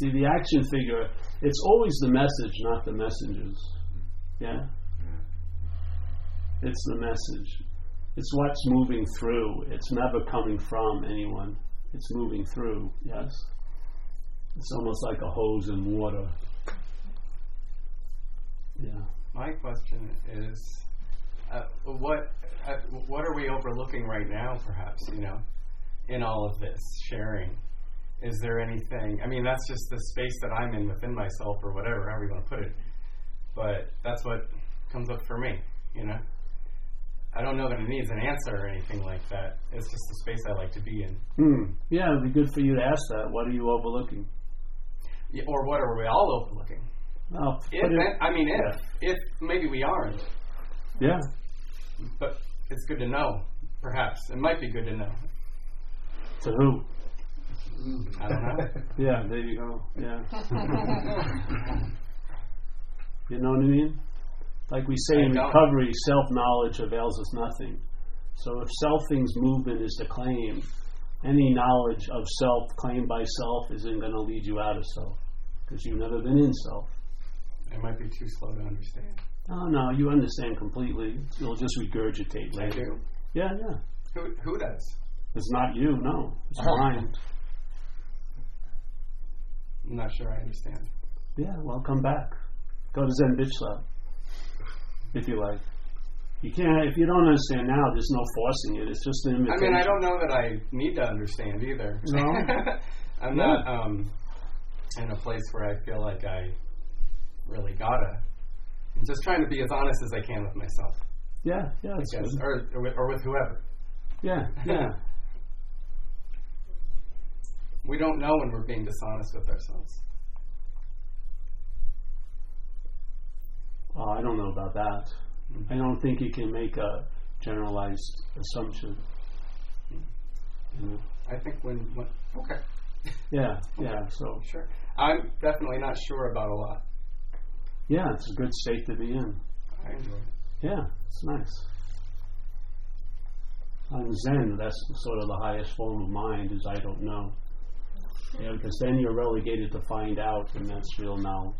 See, the action figure, it's always the message, not the messengers. Yeah? It's the message. It's what's moving through. It's never coming from anyone. It's moving through, yes? It's almost like a hose in water. Yeah. My question is uh, what uh, what are we overlooking right now perhaps you know in all of this sharing is there anything i mean that's just the space that i'm in within myself or whatever however you want to put it but that's what comes up for me you know i don't know that it needs an answer or anything like that it's just the space i like to be in hmm. yeah it'd be good for you to ask that what are you overlooking yeah, or what are we all overlooking if, I mean, if if maybe we aren't, yeah. But it's good to know. Perhaps it might be good to know. To who? I yeah, there you go. Yeah. [LAUGHS] you know what I mean? Like we say I in recovery, self knowledge avails us nothing. So if selfing's movement is the claim, any knowledge of self claimed by self isn't going to lead you out of self because you've never been in self. It might be too slow to understand. Oh no, you understand completely. You'll just regurgitate later. I do. Yeah, yeah. Who who does? It's not you, no. It's uh-huh. mine. I'm not sure I understand. Yeah, well, come back. Go to Zen Bitch Lab, if you like. You can't if you don't understand now. There's no forcing it. It's just an invitation. I mean, I don't know that I need to understand either. No, [LAUGHS] I'm yeah. not um, in a place where I feel like I really gotta I'm just trying to be as honest as I can with myself. Yeah, yeah, guess, or, or with, or with whoever. Yeah, yeah. [LAUGHS] we don't know when we're being dishonest with ourselves. Oh, I don't know about that. Mm-hmm. I don't think you can make a generalized assumption. Mm-hmm. You know? I think when, when okay. Yeah, yeah. So [LAUGHS] sure. I'm definitely not sure about a lot. Yeah, it's a good state to be in. I enjoy it. Yeah, it's nice. I'm Zen, that's sort of the highest form of mind, is I don't know. Yeah, because then you're relegated to find out, and that's real knowledge.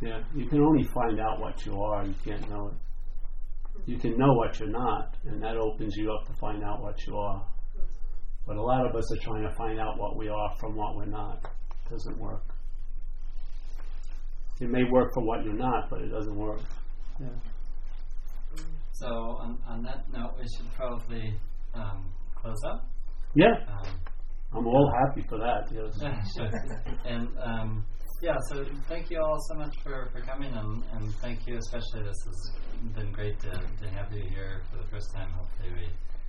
Yeah, you can only find out what you are, you can't know it. You can know what you're not, and that opens you up to find out what you are. But a lot of us are trying to find out what we are from what we're not. It doesn't work. It may work for what you're not, but it doesn't work. Yeah. So on, on that note, we should probably um, close up. Yeah. Um, I'm all happy for that. Yes. [LAUGHS] and um, yeah, so thank you all so much for, for coming, and, and thank you especially. This has been great to, to have you here for the first time. Hopefully, we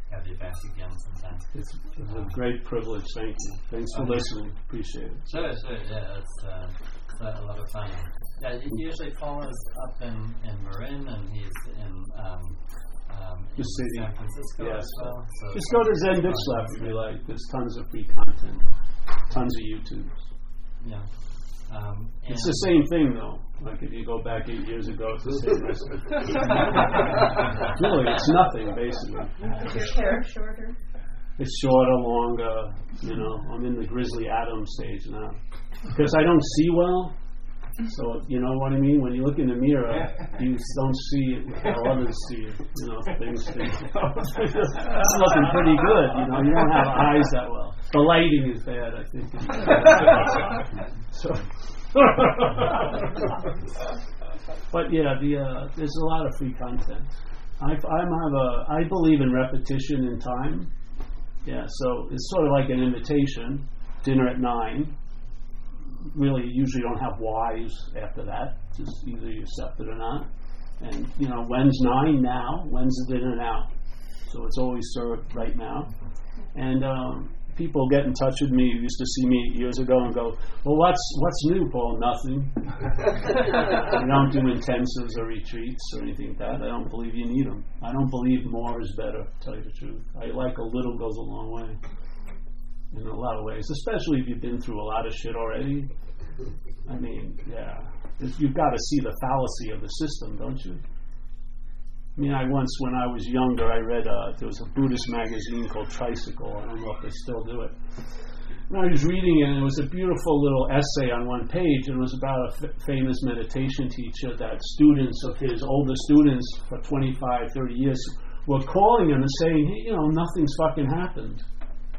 have you back again sometime. It's, it's a great privilege. Thank you. Thanks for okay. listening. Appreciate it. Sure, sure. Yeah, it's, uh, it's a lot of fun. Yeah, usually Paul is up in, in Marin, and he's in, um, um, in San Francisco yes. as well. So Just go to Zen Bitch Lab if you like. There's tons of free content, tons of YouTubes. Yeah. Um, it's the same thing, though. Like if you go back eight years ago, it's the same recipe. [LAUGHS] [LAUGHS] really, it's nothing basically. Is your hair shorter? It's shorter, longer. You know, I'm in the Grizzly Adams stage now because I don't see well. So you know what I mean? When you look in the mirror, [LAUGHS] you don't see it how others see it. You know, things. [LAUGHS] things it's looking pretty good. You know, you don't have eyes that well. The lighting is bad, I think. [LAUGHS] so. but yeah, the uh, there's a lot of free content. I, I'm have a I believe in repetition in time. Yeah, so it's sort of like an invitation. Dinner at nine really usually don't have whys after that. Just either you accept it or not. And you know, when's nine now? When's it in and out? So it's always served right now. And um, people get in touch with me who used to see me years ago and go, "Well, what's what's new, Paul? Nothing. [LAUGHS] I don't do intensives or retreats or anything like that. I don't believe you need them. I don't believe more is better. To tell you the truth, I like a little goes a long way in a lot of ways, especially if you've been through a lot of shit already. I mean, yeah, you've got to see the fallacy of the system, don't you? I mean, I once, when I was younger, I read uh, there was a Buddhist magazine called Tricycle. I don't know if they still do it. And I was reading it, and it was a beautiful little essay on one page, and it was about a f- famous meditation teacher that students of his, older students for 25, 30 years, were calling him and saying, hey, you know, nothing's fucking happened.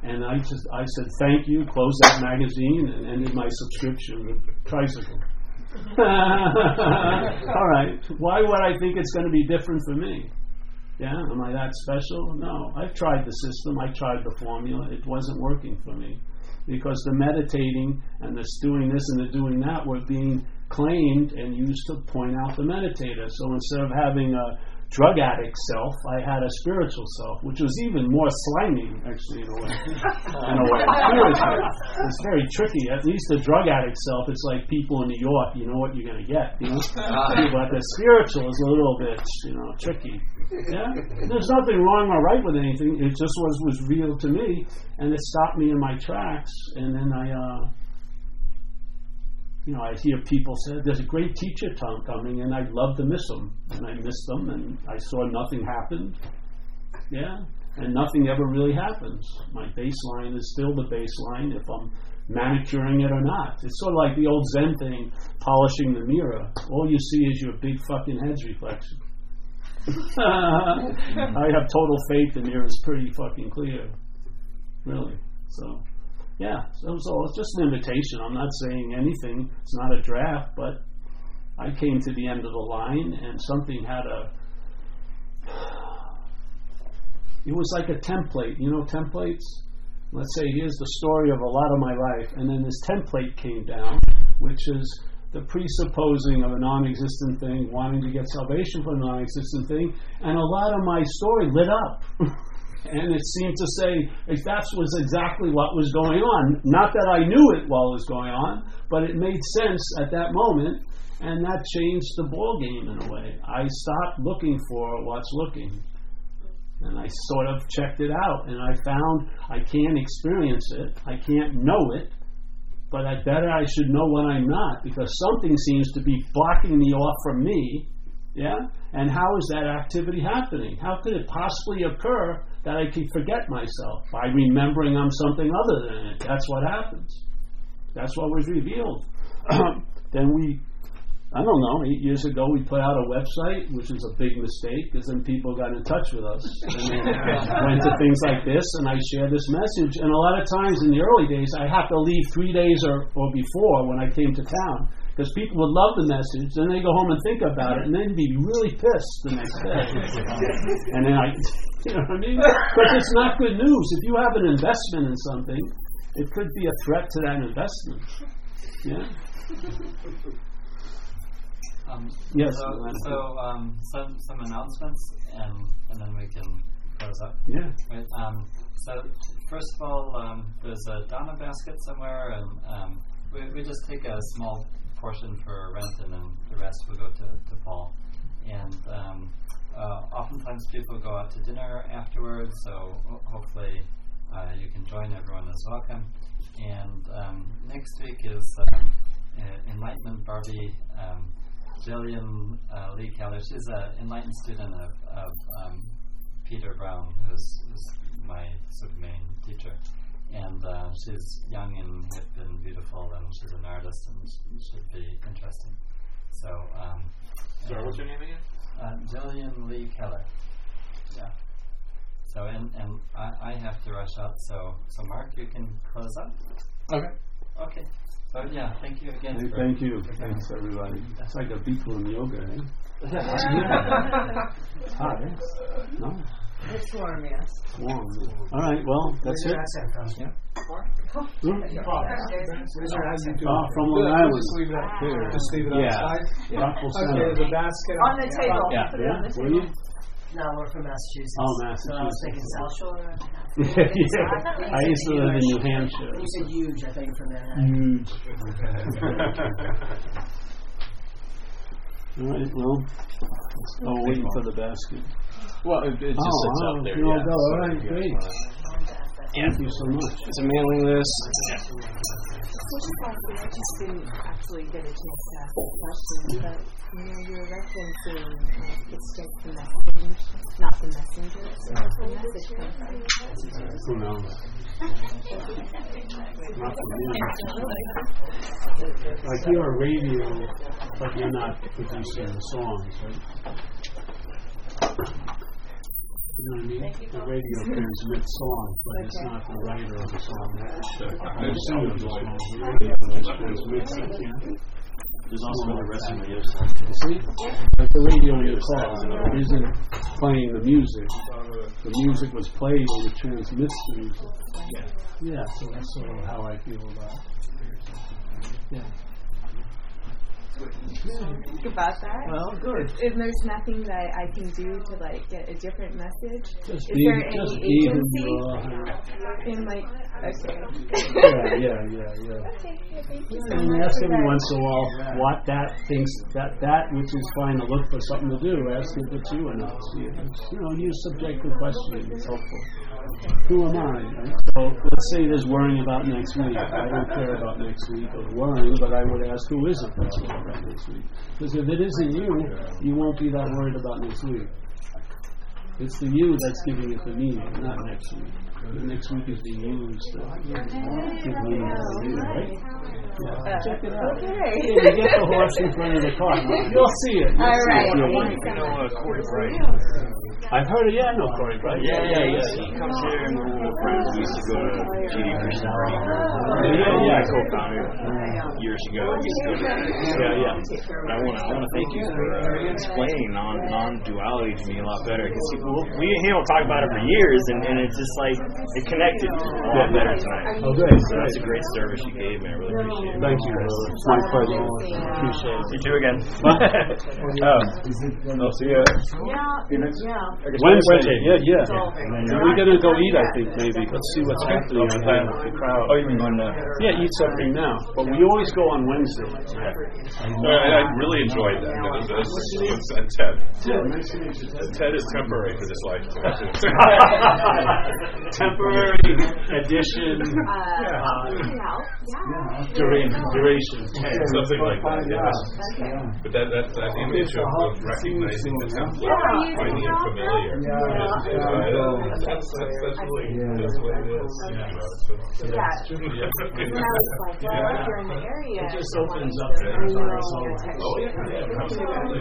And I just I said thank you, closed that magazine, and ended my subscription with Tricycle. [LAUGHS] All right, why would I think it's going to be different for me? Yeah, am I that special? No, I've tried the system, I tried the formula, it wasn't working for me because the meditating and the doing this and the doing that were being claimed and used to point out the meditator. So instead of having a drug addict self, I had a spiritual self, which was even more slimy, actually, in a way. [LAUGHS] in a way, it's very tricky. At least the drug addict self, it's like people in New York. You know what you're going to get, you know. [LAUGHS] but the spiritual is a little bit, you know, tricky. Yeah, there's nothing wrong or right with anything. It just was was real to me, and it stopped me in my tracks. And then I. Uh, you know, I hear people say, there's a great teacher coming, and I'd love to miss them. And I missed them, and I saw nothing happen. Yeah, and nothing ever really happens. My baseline is still the baseline if I'm manicuring it or not. It's sort of like the old Zen thing, polishing the mirror. All you see is your big fucking head's reflection. [LAUGHS] I have total faith the mirror is pretty fucking clear. Really. So. Yeah, so, so it's just an invitation. I'm not saying anything. It's not a draft, but I came to the end of the line, and something had a. [SIGHS] It was like a template. You know, templates. Let's say here's the story of a lot of my life, and then this template came down, which is the presupposing of a non-existent thing, wanting to get salvation from a non-existent thing, and a lot of my story lit up. [LAUGHS] and it seemed to say that was exactly what was going on. Not that I knew it while it was going on, but it made sense at that moment, and that changed the ball game in a way. I stopped looking for what's looking, and I sort of checked it out, and I found I can't experience it, I can't know it. But I better I should know when I'm not because something seems to be blocking me off from me yeah? And how is that activity happening? How could it possibly occur that I can forget myself by remembering I'm something other than it? That's what happens. That's what was revealed. [CLEARS THROAT] then we, I don't know, eight years ago we put out a website, which was a big mistake because then people got in touch with us and [LAUGHS] went to things like this, and I share this message. And a lot of times in the early days, I have to leave three days or, or before when I came to town because people would love the message, then they go home and think about it, and then be really pissed the next day. [LAUGHS] and then I, [LAUGHS] you know what I mean? But it's not good news. If you have an investment in something, it could be a threat to that investment. Yeah. [LAUGHS] Um, yes. So, so um, some some announcements, and and then we can close up. Yeah. Right. Um, so first of all, um, there's a Dana basket somewhere, and um, we, we just take a small portion for rent, and then the rest will go to, to Paul. And um, uh, oftentimes people go out to dinner afterwards, so ho- hopefully uh, you can join. Everyone is welcome. And um, next week is um, uh, Enlightenment Barbie. Um, Jillian uh, Lee Keller, she's an enlightened student of, of um, Peter Brown, who's, who's, my sort of main teacher. And uh, she's young and hip and beautiful, and she's an artist, and she should be interesting. So. Um, Sorry, what's your name again? Uh, Jillian Lee Keller. Yeah. So and and I, I have to rush out. So so Mark, you can close up. Okay. Okay. So yeah, thank you again. Hey, for- thank you. for. Thanks, everybody. That's like a Bikram yoga, eh? [LAUGHS] Hot, eh? No, It's warm, yes. warm. All right, well, that's it. Yeah. Hmm? Where's your accent? Oh, from Long Island. Just leave it out there. Just leave it Yeah. outside. Rockville Okay, Center. the basket On the table. Yeah, Put it on the yeah. Were table. you? No, we're from Massachusetts. Oh, So I was thinking Massachusetts. South Shore. [LAUGHS] yeah. I used to live in New Hampshire. You said huge. I thought you were from Manhattan. Huge. [LAUGHS] [LAUGHS] All right, well, oh, waiting for the basket. Well, it, it just Oh, sits oh, out there. yeah. go. All right, if you guys great. Wanna- Thank you so much. It's a mailing list. So just lastly, I just didn't actually get a chance to ask the question, but you know, you're referencing uh, it's just the message, not the messenger. So where's the message come from? Who knows? Not for me. Like you're a radio, but you're not producing the songs, right? You know what I mean? The radio transmits songs, but it's not the writer of the song. The singer of the song, the radio just transmits it, yeah? There's also another wrestling radio See? Like the radio in your car isn't playing the music. The music was played and it transmits the music. Yeah, yeah, so that's sort of how I feel about it. Yeah. About that. Well, good. And there's nothing that I can do to like get a different message. Just Is there just any agency uh, in like? Yeah, yeah, yeah, yeah. And ask every once in a while what that thinks that that which is trying to look for something to do. Ask if it's you or not. You know, use subjective questioning. It's helpful. Who am I? So let's say there's worrying about next week. I don't care about next week or worrying, but I would ask who is it that's worried about next week? Because if it isn't you, you won't be that worried about next week. It's the you that's giving it the meaning, not next week. The next week is being used to give meaning to the you, right? Yeah. Check it out. Okay. Yeah, you get the horse in front of the cart. [LAUGHS] You'll see it. You'll All see right. it. You'll Thank like you it. so much. Corey Bright. I've heard of yeah, I know Corey Bright. Yeah, yeah, yeah. He comes here and we're real friends. We used to go to GD Christian Party. Yeah, yeah. I co-founded years ago. We used to go to Yeah, yeah. But I want to I want to thank you for uh, explaining non non duality to me a lot better because we we don't talk about it for years and, and it's just like it connected a lot better tonight. Oh, great. So that's a great service you gave me. I really appreciate it. Thank you. brother. It's my pleasure. Appreciate it. You too again. [LAUGHS] oh, I'll see you. Yeah, yeah. Wednesday. Yeah, yeah. We're gonna go eat. I think maybe. Let's see what's happening in the crowd. Oh, you mean going to? Yeah, eat something now. But we always go on Wednesday. I, I really enjoyed that. It was, it was, and Ted. Ted is temporary for this lifetime. [LAUGHS] [LAUGHS] Temporary addition. Uh, yeah, yeah. Duration. Duration. Something like that, yes. Okay. But that, that, that image of, of recognizing the template, Yeah. finding it familiar, Yeah. is, is, uh, that's, that's, that's really that's what it is. you know, so- Yeah. Yeah. And I was like, well, if in the area, It just opens up to the know entire your texture. Oh, yeah, yeah, absolutely.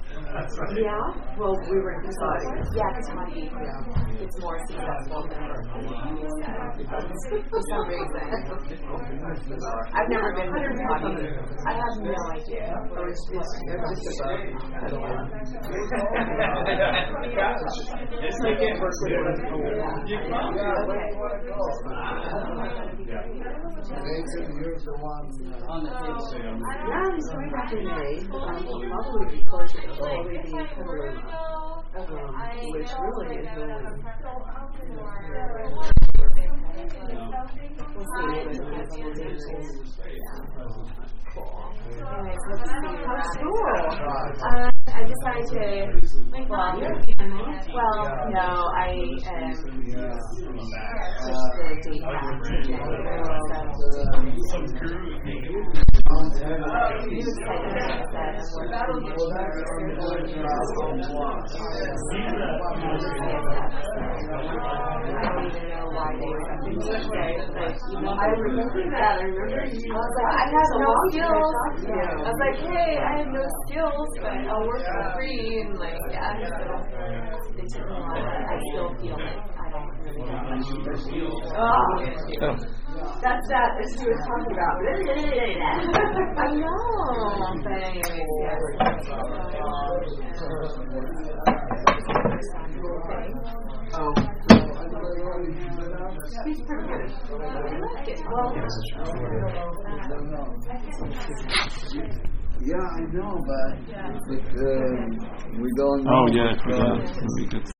you don't like looking at Yeah, well, we were deciding. Yeah, because hockey, yeah, it's more successful than for some reason. I've never been to hockey. I have no idea. It's, it's, it's just [LAUGHS] Yeah, he's right after May. Um, probably be closer to probably be Petaluma, which really is really. We'll see what it is on the day too. Yeah. Cool. Anyways, let's see. How's? Uh, I decided to, well, well, no, I um, pushed the date back to January, I remember that, I remember you. I was like, I have no skills. I was like, hey, I have no skills, but I'll work for free, and like, yeah, so they took me on, I still feel like I don't really have much Oh, that's that that she was talking about. [LAUGHS] I know, but anyways, yeah. Oh. He's pretty good. I like it. Well, Yeah, I know, but if uh, we don't. Oh know yeah, uh, we good.